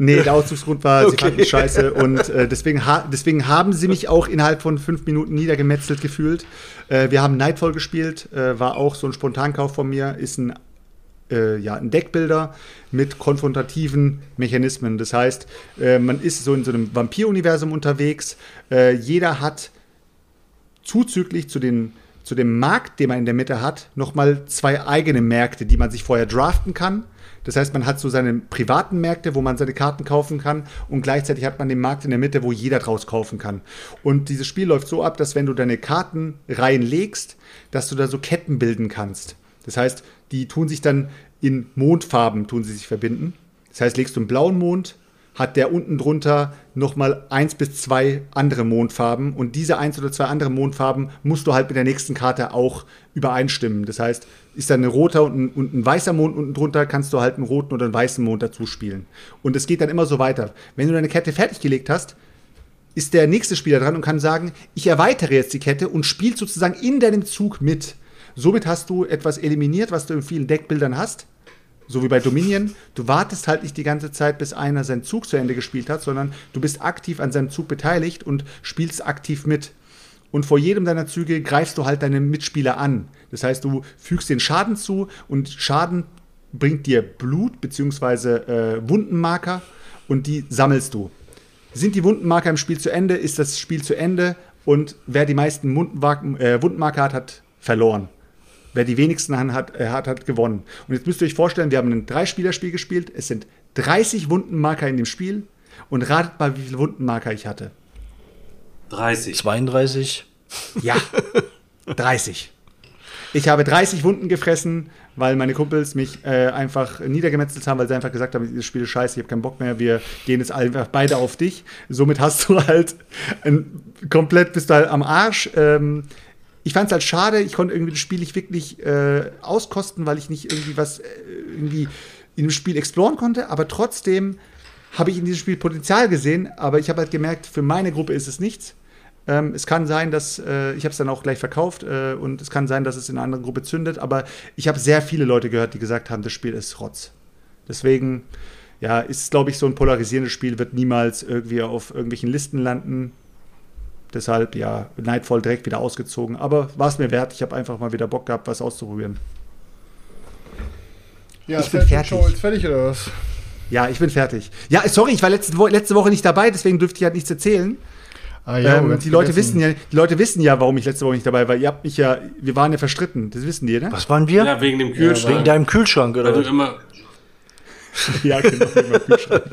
Nee, der Auszugsgrund war, okay. sie fanden scheiße und äh, deswegen, ha deswegen haben sie mich auch innerhalb von fünf Minuten niedergemetzelt gefühlt. Äh, wir haben Nightfall gespielt, äh, war auch so ein Spontankauf von mir, ist ein äh, ja, ein Deckbilder mit konfrontativen Mechanismen. Das heißt, äh, man ist so in so einem Vampir-Universum unterwegs. Äh, jeder hat zuzüglich zu, den, zu dem Markt, den man in der Mitte hat, nochmal zwei eigene Märkte, die man sich vorher draften kann. Das heißt, man hat so seine privaten Märkte, wo man seine Karten kaufen kann und gleichzeitig hat man den Markt in der Mitte, wo jeder draus kaufen kann. Und dieses Spiel läuft so ab, dass wenn du deine Karten reinlegst, dass du da so Ketten bilden kannst. Das heißt, die tun sich dann in Mondfarben tun sie sich verbinden. Das heißt, legst du einen blauen Mond, hat der unten drunter nochmal eins bis zwei andere Mondfarben und diese eins oder zwei andere Mondfarben musst du halt mit der nächsten Karte auch übereinstimmen. Das heißt, ist da ein roter und ein, und ein, weißer Mond unten drunter, kannst du halt einen roten oder einen weißen Mond dazu spielen. Und es geht dann immer so weiter. Wenn du deine Kette fertiggelegt hast, ist der nächste Spieler dran und kann sagen, ich erweitere jetzt die Kette und spielt sozusagen in deinem Zug mit. Somit hast du etwas eliminiert, was du in vielen Deckbildern hast. So wie bei Dominion. Du wartest halt nicht die ganze Zeit, bis einer seinen Zug zu Ende gespielt hat, sondern du bist aktiv an seinem Zug beteiligt und spielst aktiv mit. Und vor jedem deiner Züge greifst du halt deine Mitspieler an. Das heißt, du fügst den Schaden zu und Schaden bringt dir Blut bzw. Äh, Wundenmarker und die sammelst du. Sind die Wundenmarker im Spiel zu Ende, ist das Spiel zu Ende und wer die meisten äh, Wundenmarker hat, hat verloren. Wer die wenigsten hat, äh, hat, hat gewonnen. Und jetzt müsst ihr euch vorstellen, wir haben ein Dreispielerspiel gespielt. Es sind 30 Wundenmarker in dem Spiel. Und ratet mal, wie viele Wundenmarker ich hatte. 30. 32. Ja, 30. Ich habe 30 Wunden gefressen, weil meine Kumpels mich äh, einfach niedergemetzelt haben, weil sie einfach gesagt haben, dieses Spiel ist scheiße, ich habe keinen Bock mehr, wir gehen jetzt einfach beide auf dich. Somit hast du halt ein, komplett bist du halt am Arsch. Ähm, ich fand es halt schade, ich konnte irgendwie das Spiel nicht wirklich äh, auskosten, weil ich nicht irgendwie was äh, irgendwie in dem Spiel exploren konnte, aber trotzdem habe ich in diesem Spiel Potenzial gesehen, aber ich habe halt gemerkt, für meine Gruppe ist es nichts. Ähm, es kann sein, dass äh, ich habe es dann auch gleich verkauft äh, und es kann sein, dass es in einer anderen Gruppe zündet, aber ich habe sehr viele Leute gehört, die gesagt haben, das Spiel ist Rotz. Deswegen, ja, ist glaube ich so ein polarisierendes Spiel, wird niemals irgendwie auf irgendwelchen Listen landen. Deshalb, ja, Nightfall direkt wieder ausgezogen. Aber war es mir wert. Ich habe einfach mal wieder Bock gehabt, was auszuprobieren. Ja, ich bin fertig. Show jetzt fertig oder was? Ja, ich bin fertig. Ja, sorry, ich war letzte, Wo letzte Woche nicht dabei, deswegen dürfte ich halt nichts erzählen. Ah, ja, ähm, die Leute wissen ja, die Leute wissen ja, warum ich letzte Woche nicht dabei war. Ihr habt mich ja, wir waren ja verstritten. Das wissen die, ne? Was waren wir? Ja, wegen dem Kühlschrank. wegen deinem Kühlschrank, oder? Weil du immer ja, genau, wie mein Kühlschrank.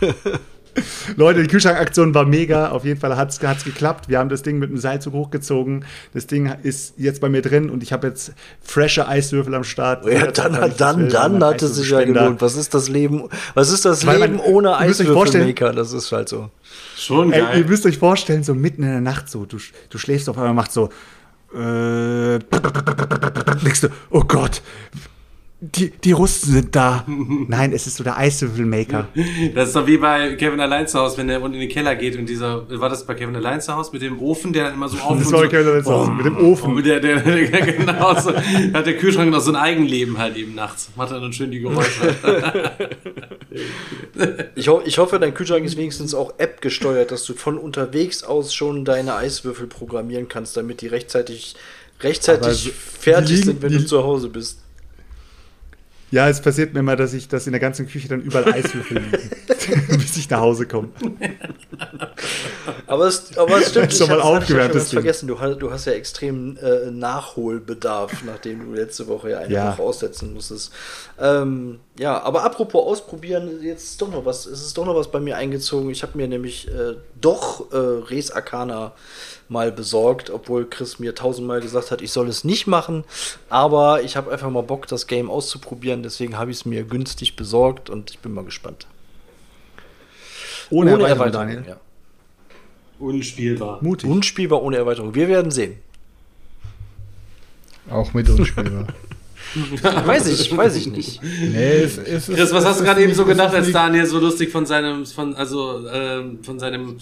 Leute, die Kühlschrankaktion war mega. Auf jeden Fall hat es geklappt. Wir haben das Ding mit einem Seilzug hochgezogen. Das Ding ist jetzt bei mir drin und ich habe jetzt frische Eiswürfel am Start. Ja, dann, dann, ich dann, dann hat es sich ja gelohnt. Was ist das Leben, was ist das Weil Leben man- ohne Eiswürfelmaker? Das ist halt so. Schon Ey, geil. ihr müsst euch vorstellen, so mitten in der Nacht so, du, du schläfst auf einmal, macht so, äh, denkst du, oh Gott, die, die Russen sind da. Nein, es ist so der Eiswürfelmaker. Das ist doch wie bei Kevin allein zu Hause, wenn er unten in den Keller geht und dieser, war das bei Kevin allein zu Hause mit dem Ofen, der dann immer so auf Das und war so, Kevin allein zu Hause, mit dem Ofen. Und der, der, der, genau so, da hat der Kühlschrank noch so ein Eigenleben halt eben nachts. Macht er dann schön die Geräusche. Ich, ho ich hoffe, dein Kühlschrank ist wenigstens auch App gesteuert, dass du von unterwegs aus schon deine Eiswürfel programmieren kannst, damit die rechtzeitig, rechtzeitig so- fertig liegen- sind, wenn die- du zu Hause bist. Ja, es passiert mir immer, dass ich, dass in der ganzen Küche dann überall Eiswürfel liegen, bis ich nach Hause komme. Aber es, aber es stimmt, Schon mal hab's- hab ich aufgewärmtes schon Ding. vergessen. Du hast, du hast ja extrem äh, Nachholbedarf, nachdem du letzte Woche ja eine Ja. Woche aussetzen musstest. Ähm, ja, aber apropos ausprobieren, jetzt ist doch noch was, es ist doch noch was bei mir eingezogen. Ich habe mir nämlich äh, doch äh, Res Arcana mal besorgt, obwohl Chris mir tausendmal gesagt hat, ich soll es nicht machen. Aber ich habe einfach mal Bock, das Game auszuprobieren. Deswegen habe ich es mir günstig besorgt und ich bin mal gespannt. Ohne, Erweiterung, Daniel. ja. Unspielbar. Mutig. Unspielbar ohne Erweiterung. Wir werden sehen. Auch mit unspielbar. Weiß ich, weiß ich nicht. nee, es, es, Chris, was es hast du gerade eben so gedacht, als Daniel so lustig von seinem, von, also, ähm, von seinem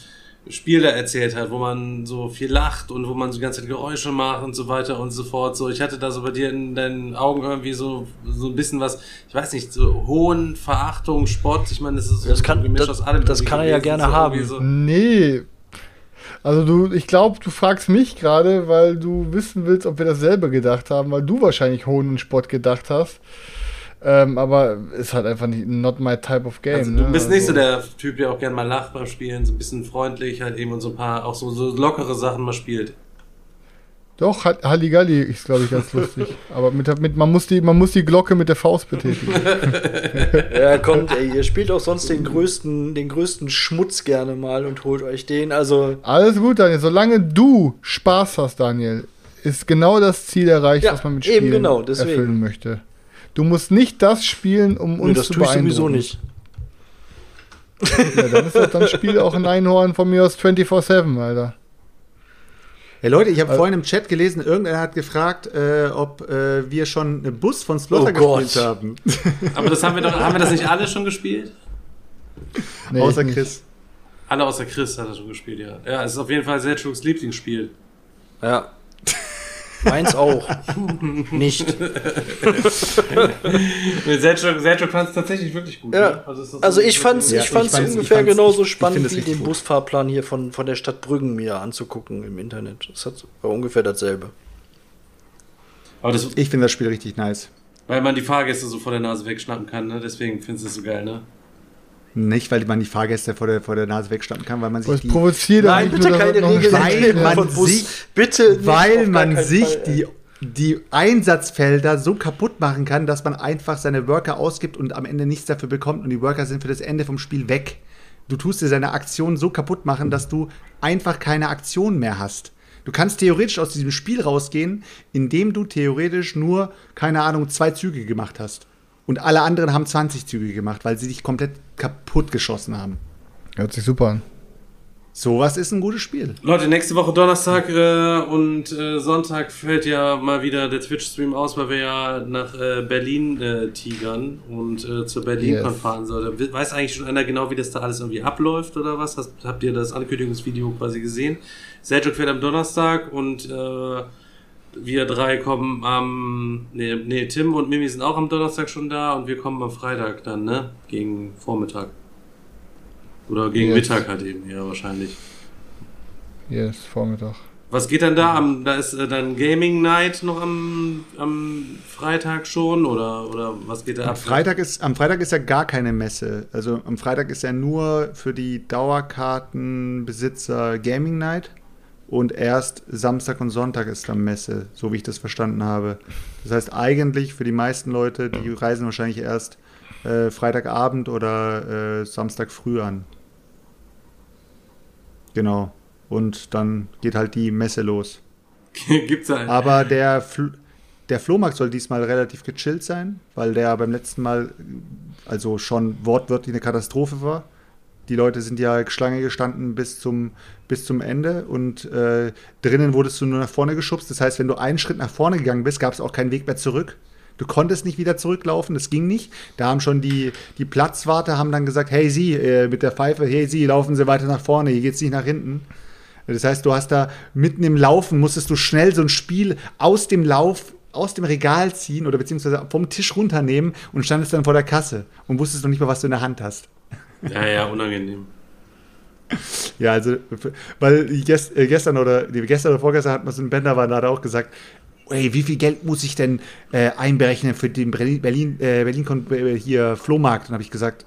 Spiel da erzählt hat, wo man so viel lacht und wo man so die ganze Zeit Geräusche macht und so weiter und so fort. So, ich hatte da so bei dir in deinen Augen irgendwie so, so ein bisschen was, ich weiß nicht, so Hohn, Verachtung, Spott. Ich meine, das ist so Das kann- ein Gemisch das- aus allem. das kann er ja gerne so haben. So. Nee. Also du, ich glaube, du fragst mich gerade, weil du wissen willst, ob wir dasselbe gedacht haben, weil du wahrscheinlich Hohn und Spott gedacht hast. Ähm, aber ist halt einfach nicht not my type of game. Also, du ne? bist nicht so Also- der Typ, der auch gerne mal lacht beim Spielen, so ein bisschen freundlich halt eben und so ein paar, auch so, so lockere Sachen mal spielt. Doch, Ha- Halligalli ist, glaube ich, ganz lustig. Aber mit, mit, man, muss die, man muss die Glocke mit der Faust betätigen. Ja, kommt, ey, ihr spielt auch sonst den größten, den größten Schmutz gerne mal und holt euch den. Also, Alles gut, Daniel. Solange du Spaß hast, Daniel, ist genau das Ziel erreicht, Ja, was man mit eben Spielen genau, deswegen. erfüllen möchte. Du musst nicht das spielen, um uns nö, das zu tue ich beeindrucken. sowieso nicht. Ja, dann, ist das, dann spiel auch ein Einhorn von mir aus 24-7, Alter. Hey Leute, ich habe Äh, vorhin im Chat gelesen, irgendeiner hat gefragt, äh, ob äh, wir schon einen Bus von Slaughter Oh Gott. gespielt haben. Aber das haben wir doch, haben wir das nicht alle schon gespielt? Nee, Außer. Chris. Alle außer Chris hat er schon gespielt, ja. Ja, es ist auf jeden Fall Selchuks Lieblingsspiel. Ja. Meins auch. nicht. Selchuk fand es tatsächlich wirklich gut. Ja. ne? Also, ist das Also so- ich fand's, Ja, ich fand's ich fand's- ich ungefähr fand's- genauso ich- ich spannend es wie den gut. Busfahrplan hier von, von der Stadt Brüggen mir anzugucken im Internet. Das hat, war ungefähr dasselbe. Aber das, Ich finde das Spiel richtig nice. weil man die Fahrgäste so vor der Nase wegschnappen kann, ne? Deswegen findest du es so geil, ne? Nicht, weil man die Fahrgäste vor der, vor der Nase wegstampfen kann, weil man sich Was die, provoziert Nein, bitte keine das Regeln Weil man sich- Bitte weil man sich Fall, die, die Einsatzfelder so kaputt machen kann, dass man einfach seine Worker ausgibt und am Ende nichts dafür bekommt und die Worker sind für das Ende vom Spiel weg. Du tust dir seine Aktion so kaputt machen, dass du einfach keine Aktion mehr hast. Du kannst theoretisch aus diesem Spiel rausgehen, indem du theoretisch nur, keine Ahnung, zwei Züge gemacht hast. Und alle anderen haben 20 Züge gemacht, weil sie dich komplett kaputt geschossen haben. Hört sich super an. Sowas ist ein gutes Spiel. Leute, nächste Woche Donnerstag äh, und äh, Sonntag fällt ja mal wieder der Twitch-Stream aus, weil wir ja nach äh, Berlin äh, tigern und äh, zur BerlinCon Yes. fahren sollen. We- Weiß eigentlich schon einer genau, wie das da alles irgendwie abläuft oder was? Hast, habt ihr das Ankündigungsvideo quasi gesehen? Seljuk fährt am Donnerstag und äh, wir drei kommen am. Nee, nee, Tim und Mimi sind auch am Donnerstag schon da und wir kommen am Freitag dann, ne? Gegen Vormittag. Oder gegen Yes. Mittag halt eben, ja, wahrscheinlich. Yes, Vormittag. Was geht dann da? Am, da ist äh, dann Gaming Night noch am, am Freitag schon oder, oder was geht da Am ab? Freitag, ist, am Freitag ist ja gar keine Messe. Also am Freitag ist ja nur für die Dauerkartenbesitzer Gaming Night und erst Samstag und Sonntag ist dann Messe, so wie ich das verstanden habe. Das heißt, eigentlich für die meisten Leute, die reisen wahrscheinlich erst äh, Freitagabend oder äh, Samstag früh an. Genau. Und dann geht halt die Messe los. Gibt's einen? Aber der, Fl der Flohmarkt soll diesmal relativ gechillt sein, weil der beim letzten Mal also schon wortwörtlich eine Katastrophe war. Die Leute sind ja Schlange gestanden bis zum, bis zum Ende und äh, drinnen wurdest du nur nach vorne geschubst. Das heißt, wenn du einen Schritt nach vorne gegangen bist, gab es auch keinen Weg mehr zurück. Du konntest nicht wieder zurücklaufen, das ging nicht. Da haben schon die, die Platzwarte haben dann gesagt, hey Sie, äh, mit der Pfeife, hey Sie, laufen Sie weiter nach vorne, hier geht's nicht nach hinten. Das heißt, du hast da mitten im Laufen, musstest du schnell so ein Spiel aus dem Lauf, aus dem Regal ziehen oder beziehungsweise vom Tisch runternehmen und standest dann vor der Kasse und wusstest noch nicht mal, was du in der Hand hast. Ja, ja, unangenehm. Ja, also, weil äh, gestern oder gestern oder vorgestern hat man so ein Bender war, er auch gesagt, ey, wie viel Geld muss ich denn äh, einberechnen für den Berlin, Berlin, äh, Berlin äh, hier Flohmarkt? Und habe ich gesagt,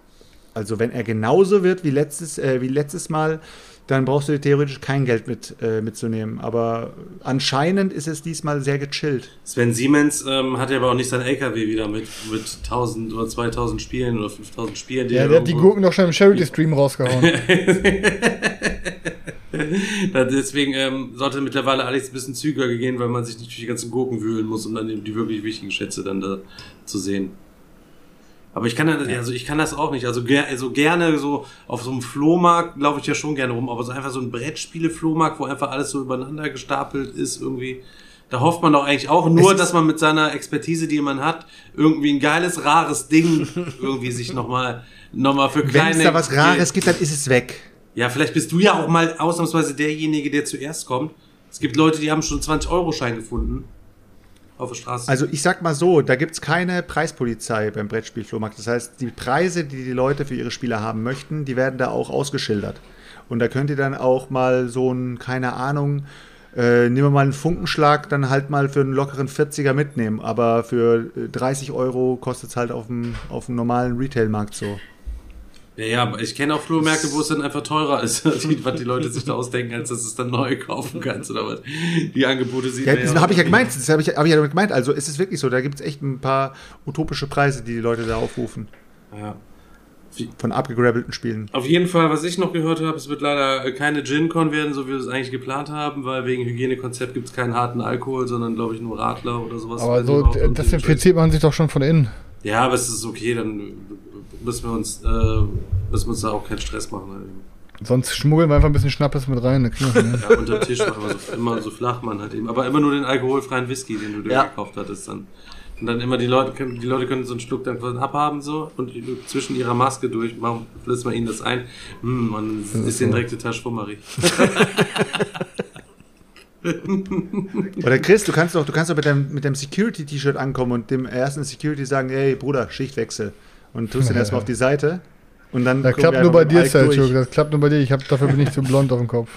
also wenn er genauso wird wie letztes, äh, wie letztes Mal, dann brauchst du theoretisch kein Geld mit, äh, mitzunehmen. Aber anscheinend ist es diesmal sehr gechillt. Sven Siemens ähm, hat ja aber auch nicht sein LKW wieder mit, mit 1000 oder 2000 Spielen oder 5000 Spielen. Ja, er der hat die Gurken doch schon im Charity-Stream rausgehauen. Deswegen ähm, sollte mittlerweile alles ein bisschen zügiger gehen, weil man sich nicht durch die ganzen Gurken wühlen muss, um dann die, die wirklich wichtigen Schätze dann da zu sehen. Aber ich kann das, also ich kann das auch nicht. Also, ger also gerne so auf so einem Flohmarkt laufe ich ja schon gerne rum, aber so einfach so ein Brettspiele-Flohmarkt, wo einfach alles so übereinander gestapelt ist, irgendwie. Da hofft man doch eigentlich auch nur, dass man mit seiner Expertise, die man hat, irgendwie ein geiles, rares Ding irgendwie sich nochmal noch mal für Wenn kleine. es da was Rares gibt, dann ist es weg. Ja, vielleicht bist du ja auch mal ausnahmsweise derjenige, der zuerst kommt. Es gibt Leute, die haben schon 20-Euro-Schein gefunden. Auf der Straße. Also ich sag mal so, da gibt es keine Preispolizei beim Brettspielflohmarkt. Das heißt, die Preise, die die Leute für ihre Spiele haben möchten, die werden da auch ausgeschildert. Und da könnt ihr dann auch mal so ein, keine Ahnung, äh, nehmen wir mal einen Funkenschlag, dann halt mal für einen lockeren 40er mitnehmen. Aber für äh, 30 Euro kostet es halt auf dem, auf dem normalen Retailmarkt so. Ja, ja, aber ich kenne auch Flohmärkte, wo es dann einfach teurer ist, die, was die Leute sich da ausdenken, als dass du es dann neu kaufen kannst oder was. Die Angebote sieht Ja, man das habe ich ja gemeint. Das habe ich, hab ich ja damit gemeint. Also ist es wirklich so. Da gibt es echt ein paar utopische Preise, die die Leute da aufrufen. Ja. Von abgegrabbelten Spielen. Auf jeden Fall, was ich noch gehört habe, es wird leider keine Gin-Con werden, so wie wir es eigentlich geplant haben, weil wegen Hygienekonzept gibt es keinen harten Alkohol, sondern glaube ich nur Radler oder sowas. Aber so irgendwie desinfiziert man sich doch schon von innen. Ja, aber es ist okay, dann müssen wir uns, äh, müssen wir uns da auch keinen Stress machen. Halt. Sonst schmuggeln wir einfach ein bisschen Schnappes mit rein. das hin. Ja, unterm Tisch machen wir so, immer so flach man halt eben. Aber immer nur den alkoholfreien Whisky, den du dir Ja. gekauft hattest dann. Und dann immer die Leute können, die Leute können so einen Schluck dann abhaben so und zwischen ihrer Maske durch machen, flitzt man ihnen das ein. Hm, man ist den direkte Tasch Schwummerig. Oder Chris, du kannst doch, du kannst doch mit deinem, mit deinem Security-T-Shirt ankommen und dem ersten Security sagen, ey Bruder, Schichtwechsel. Und tust den erstmal auf die Seite. Und dann Das klappt nur bei dir, Sergio. Das klappt nur bei dir. Ich hab, dafür bin ich zu blond auf dem Kopf.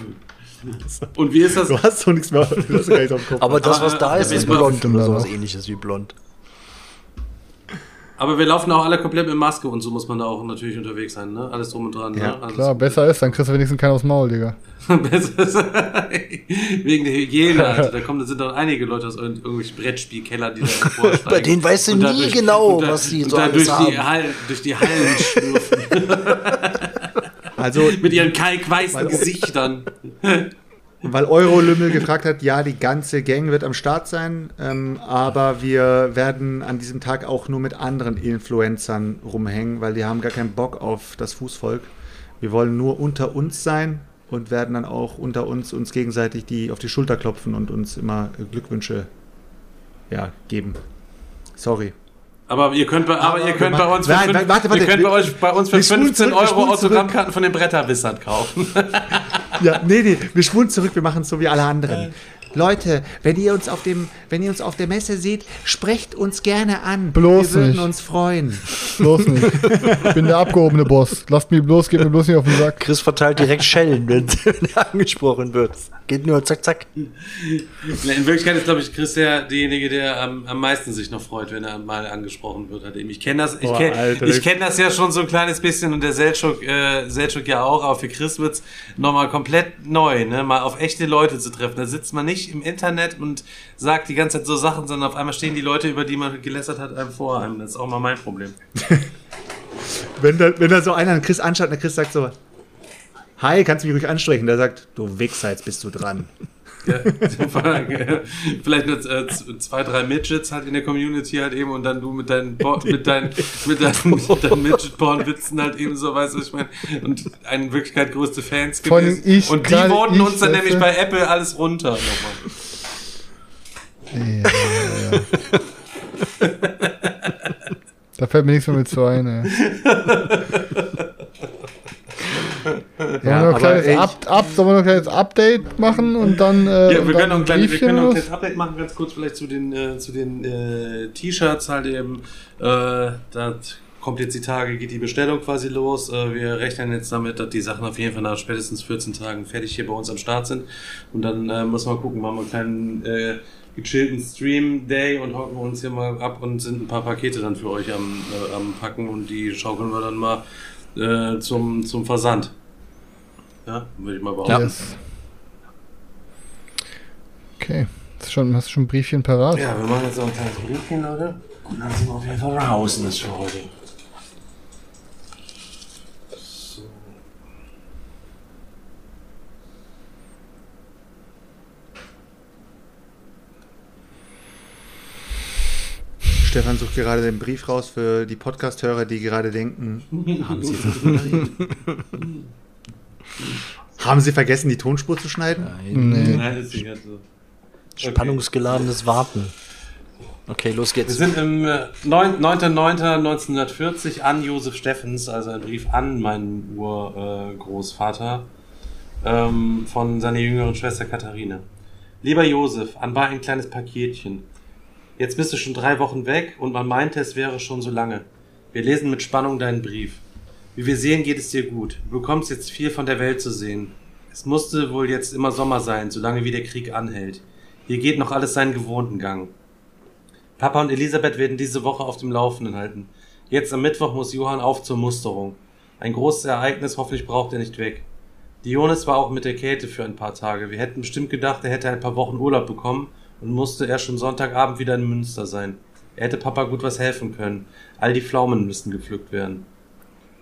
Und wie ist das? Du hast doch nichts mehr, du hast gar nichts auf dem Kopf. Aber das, was Aber- da ist, ist blond oder sowas ähnliches wie blond. Aber wir laufen auch alle komplett mit Maske und so muss man da auch natürlich unterwegs sein, ne? Alles drum und dran. Ja, ne? Alles Klar, besser ist, dann kriegst du wenigstens keinen aufs Maul, Digga. Besser ist- Wegen der Hygiene, Alter. Da kommen, da sind doch einige Leute aus irgendw- irgendwelchen Brettspielkeller, die da vorsteigen. Bei denen weißt du nie durch- genau, und da- was die und so da alles durch die, haben. Hallen, durch die Hallen schlürfen. Also, mit ihren kalkweißen Gesichtern. Weil Eurolümmel gefragt hat, ja, die ganze Gang wird am Start sein, ähm, aber wir werden an diesem Tag auch nur mit anderen Influencern rumhängen, weil die haben gar keinen Bock auf das Fußvolk. Wir wollen nur unter uns sein und werden dann auch unter uns uns gegenseitig die auf die Schulter klopfen und uns immer Glückwünsche ja, geben. Sorry. Aber ihr könnt bei, aber, ihr könnt bei uns für, machen- fünf, Nein, warte, warte, ihr könnt bei, euch, bei uns für wir spulen 15 zurück, Euro. Autogrammkarten von den Bretterwissern kaufen. Ja, nee, nee, wir schwulen zurück, wir machen es so wie alle anderen. Leute, wenn ihr uns auf dem, wenn ihr uns auf der Messe seht, sprecht uns gerne an. Bloß Wir würden nicht. uns freuen. Bloß nicht. Ich bin der abgehobene Boss. Lasst mich bloß, geht mir bloß nicht auf den Sack. Chris verteilt direkt Schellen, wenn wenn er angesprochen wird. Geht nur zack, zack. In Wirklichkeit ist, glaube ich, Chris der, derjenige, der am, am meisten sich noch freut, wenn er mal angesprochen wird. Eben. Ich kenne das, ich kenn, Alter. ich kenn das ja schon so ein kleines bisschen und der Seltschuk, äh, Seltschuk ja auch, aber für Chris wird's nochmal komplett neu, ne? mal auf echte Leute zu treffen. Da sitzt man nicht im Internet und sagt die ganze Zeit so Sachen, sondern auf einmal stehen die Leute, über die man gelästert hat, einem vor einem. Das ist auch mal mein Problem. Wenn da, wenn da so einer einen Chris anschaut und der Chris sagt so, Hi, kannst du mich ruhig ansprechen? Der sagt, du Wichser, jetzt bist du dran. Ja, vielleicht nur äh, zwei, drei Midgets halt in der Community halt eben und dann du mit deinen Bo- mit deinen mit deinen, mit deinen Midget-Porn-Witzen halt eben so, weißt du, ich meine, und in Wirklichkeit größte Fans allem gewesen. ich, und die ich, uns dann nämlich bei Apple alles runter nochmal. Ja, ja, ja. Da fällt mir nichts mehr mit zu ein, ey. Sollen wir noch ein kleines, ey, Up, Up, sollen wir noch ein kleines Update machen und dann. Äh, Ja, wir können noch ein kleines, wir Briefchen können noch ein oder kleines Update machen, ganz kurz vielleicht zu den, äh, zu den äh, T-Shirts halt eben. Äh, da kommt jetzt die Tage, geht die Bestellung quasi los. Äh, wir rechnen jetzt damit, dass die Sachen auf jeden Fall nach spätestens 14 Tagen fertig hier bei uns am Start sind. Und dann äh, müssen wir gucken, machen wir einen kleinen äh, gechillten Stream-Day und hocken uns hier mal ab und sind ein paar Pakete dann für euch am, äh, am Packen und die schaukeln wir dann mal äh, zum, zum Versand. Ja, würde ich mal behaupten. Yes. Okay. Hast du schon, hast du schon ein Briefchen parat? Ja, wir machen jetzt noch ein kleines Briefchen, Leute. Und dann sind wir auf jeden Fall raus das für heute. So. Stefan sucht gerade den Brief raus für die Podcast-Hörer, die gerade denken, haben Sie, das moderiert? haben Sie vergessen, die Tonspur zu schneiden? Nee. Nein, das ist die ganze. Spannungsgeladenes Warten. Okay, los Wir geht's. sind im äh, 9 9.9.1940 an Josef Steffens, also ein Brief an meinen Urgroßvater ähm, von seiner jüngeren Schwester Katharina. Lieber Josef, anbei ein kleines Paketchen. Jetzt bist du schon drei Wochen weg und man meinte, es wäre schon so lange. Wir lesen mit Spannung deinen Brief. Wie wir sehen, geht es dir gut. Du bekommst jetzt viel von der Welt zu sehen. Es musste wohl jetzt immer Sommer sein, solange wie der Krieg anhält. Hier geht noch alles seinen gewohnten Gang. Papa und Elisabeth werden diese Woche auf dem Laufenden halten. Jetzt am Mittwoch muss Johann auf zur Musterung. Ein großes Ereignis, hoffentlich braucht er nicht weg. Dionis war auch mit der Käthe für ein paar Tage. Wir hätten bestimmt gedacht, er hätte ein paar Wochen Urlaub bekommen und musste erst schon Sonntagabend wieder in Münster sein. Er hätte Papa gut was helfen können. All die Pflaumen müssten gepflückt werden.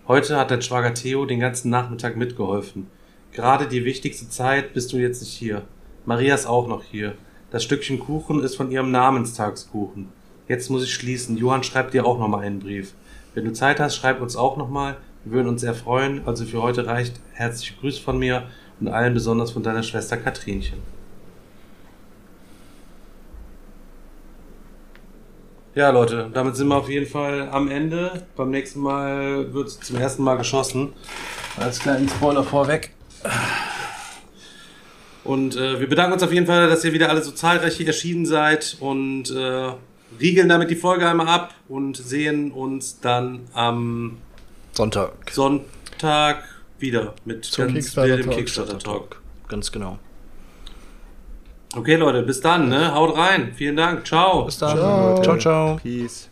Heute hat dein Schwager Theo den ganzen Nachmittag mitgeholfen. Gerade die wichtigste Zeit bist du jetzt nicht hier. Maria ist auch noch hier. Das Stückchen Kuchen ist von ihrem Namenstagskuchen. Jetzt muss ich schließen. Johann schreibt dir auch nochmal einen Brief. Wenn du Zeit hast, schreib uns auch nochmal. Wir würden uns sehr freuen. Also für heute reicht herzliche Grüße von mir und allen besonders von deiner Schwester Katrinchen. Ja, Leute, damit sind wir auf jeden Fall am Ende. Beim nächsten Mal wird zum ersten Mal geschossen. Als kleinen Spoiler vorweg. Und äh, wir bedanken uns auf jeden Fall, dass ihr wieder alle so zahlreich hier erschienen seid und äh, riegeln damit die Folge einmal ab und sehen uns dann am Sonntag. Sonntag wieder mit Zum ganz Kickstarter Talk. Kickstarter Talk. Ganz genau. Okay, Leute, bis dann, ne? Haut rein. Vielen Dank. Ciao. Bis dann. Ciao. ciao. ciao. Peace.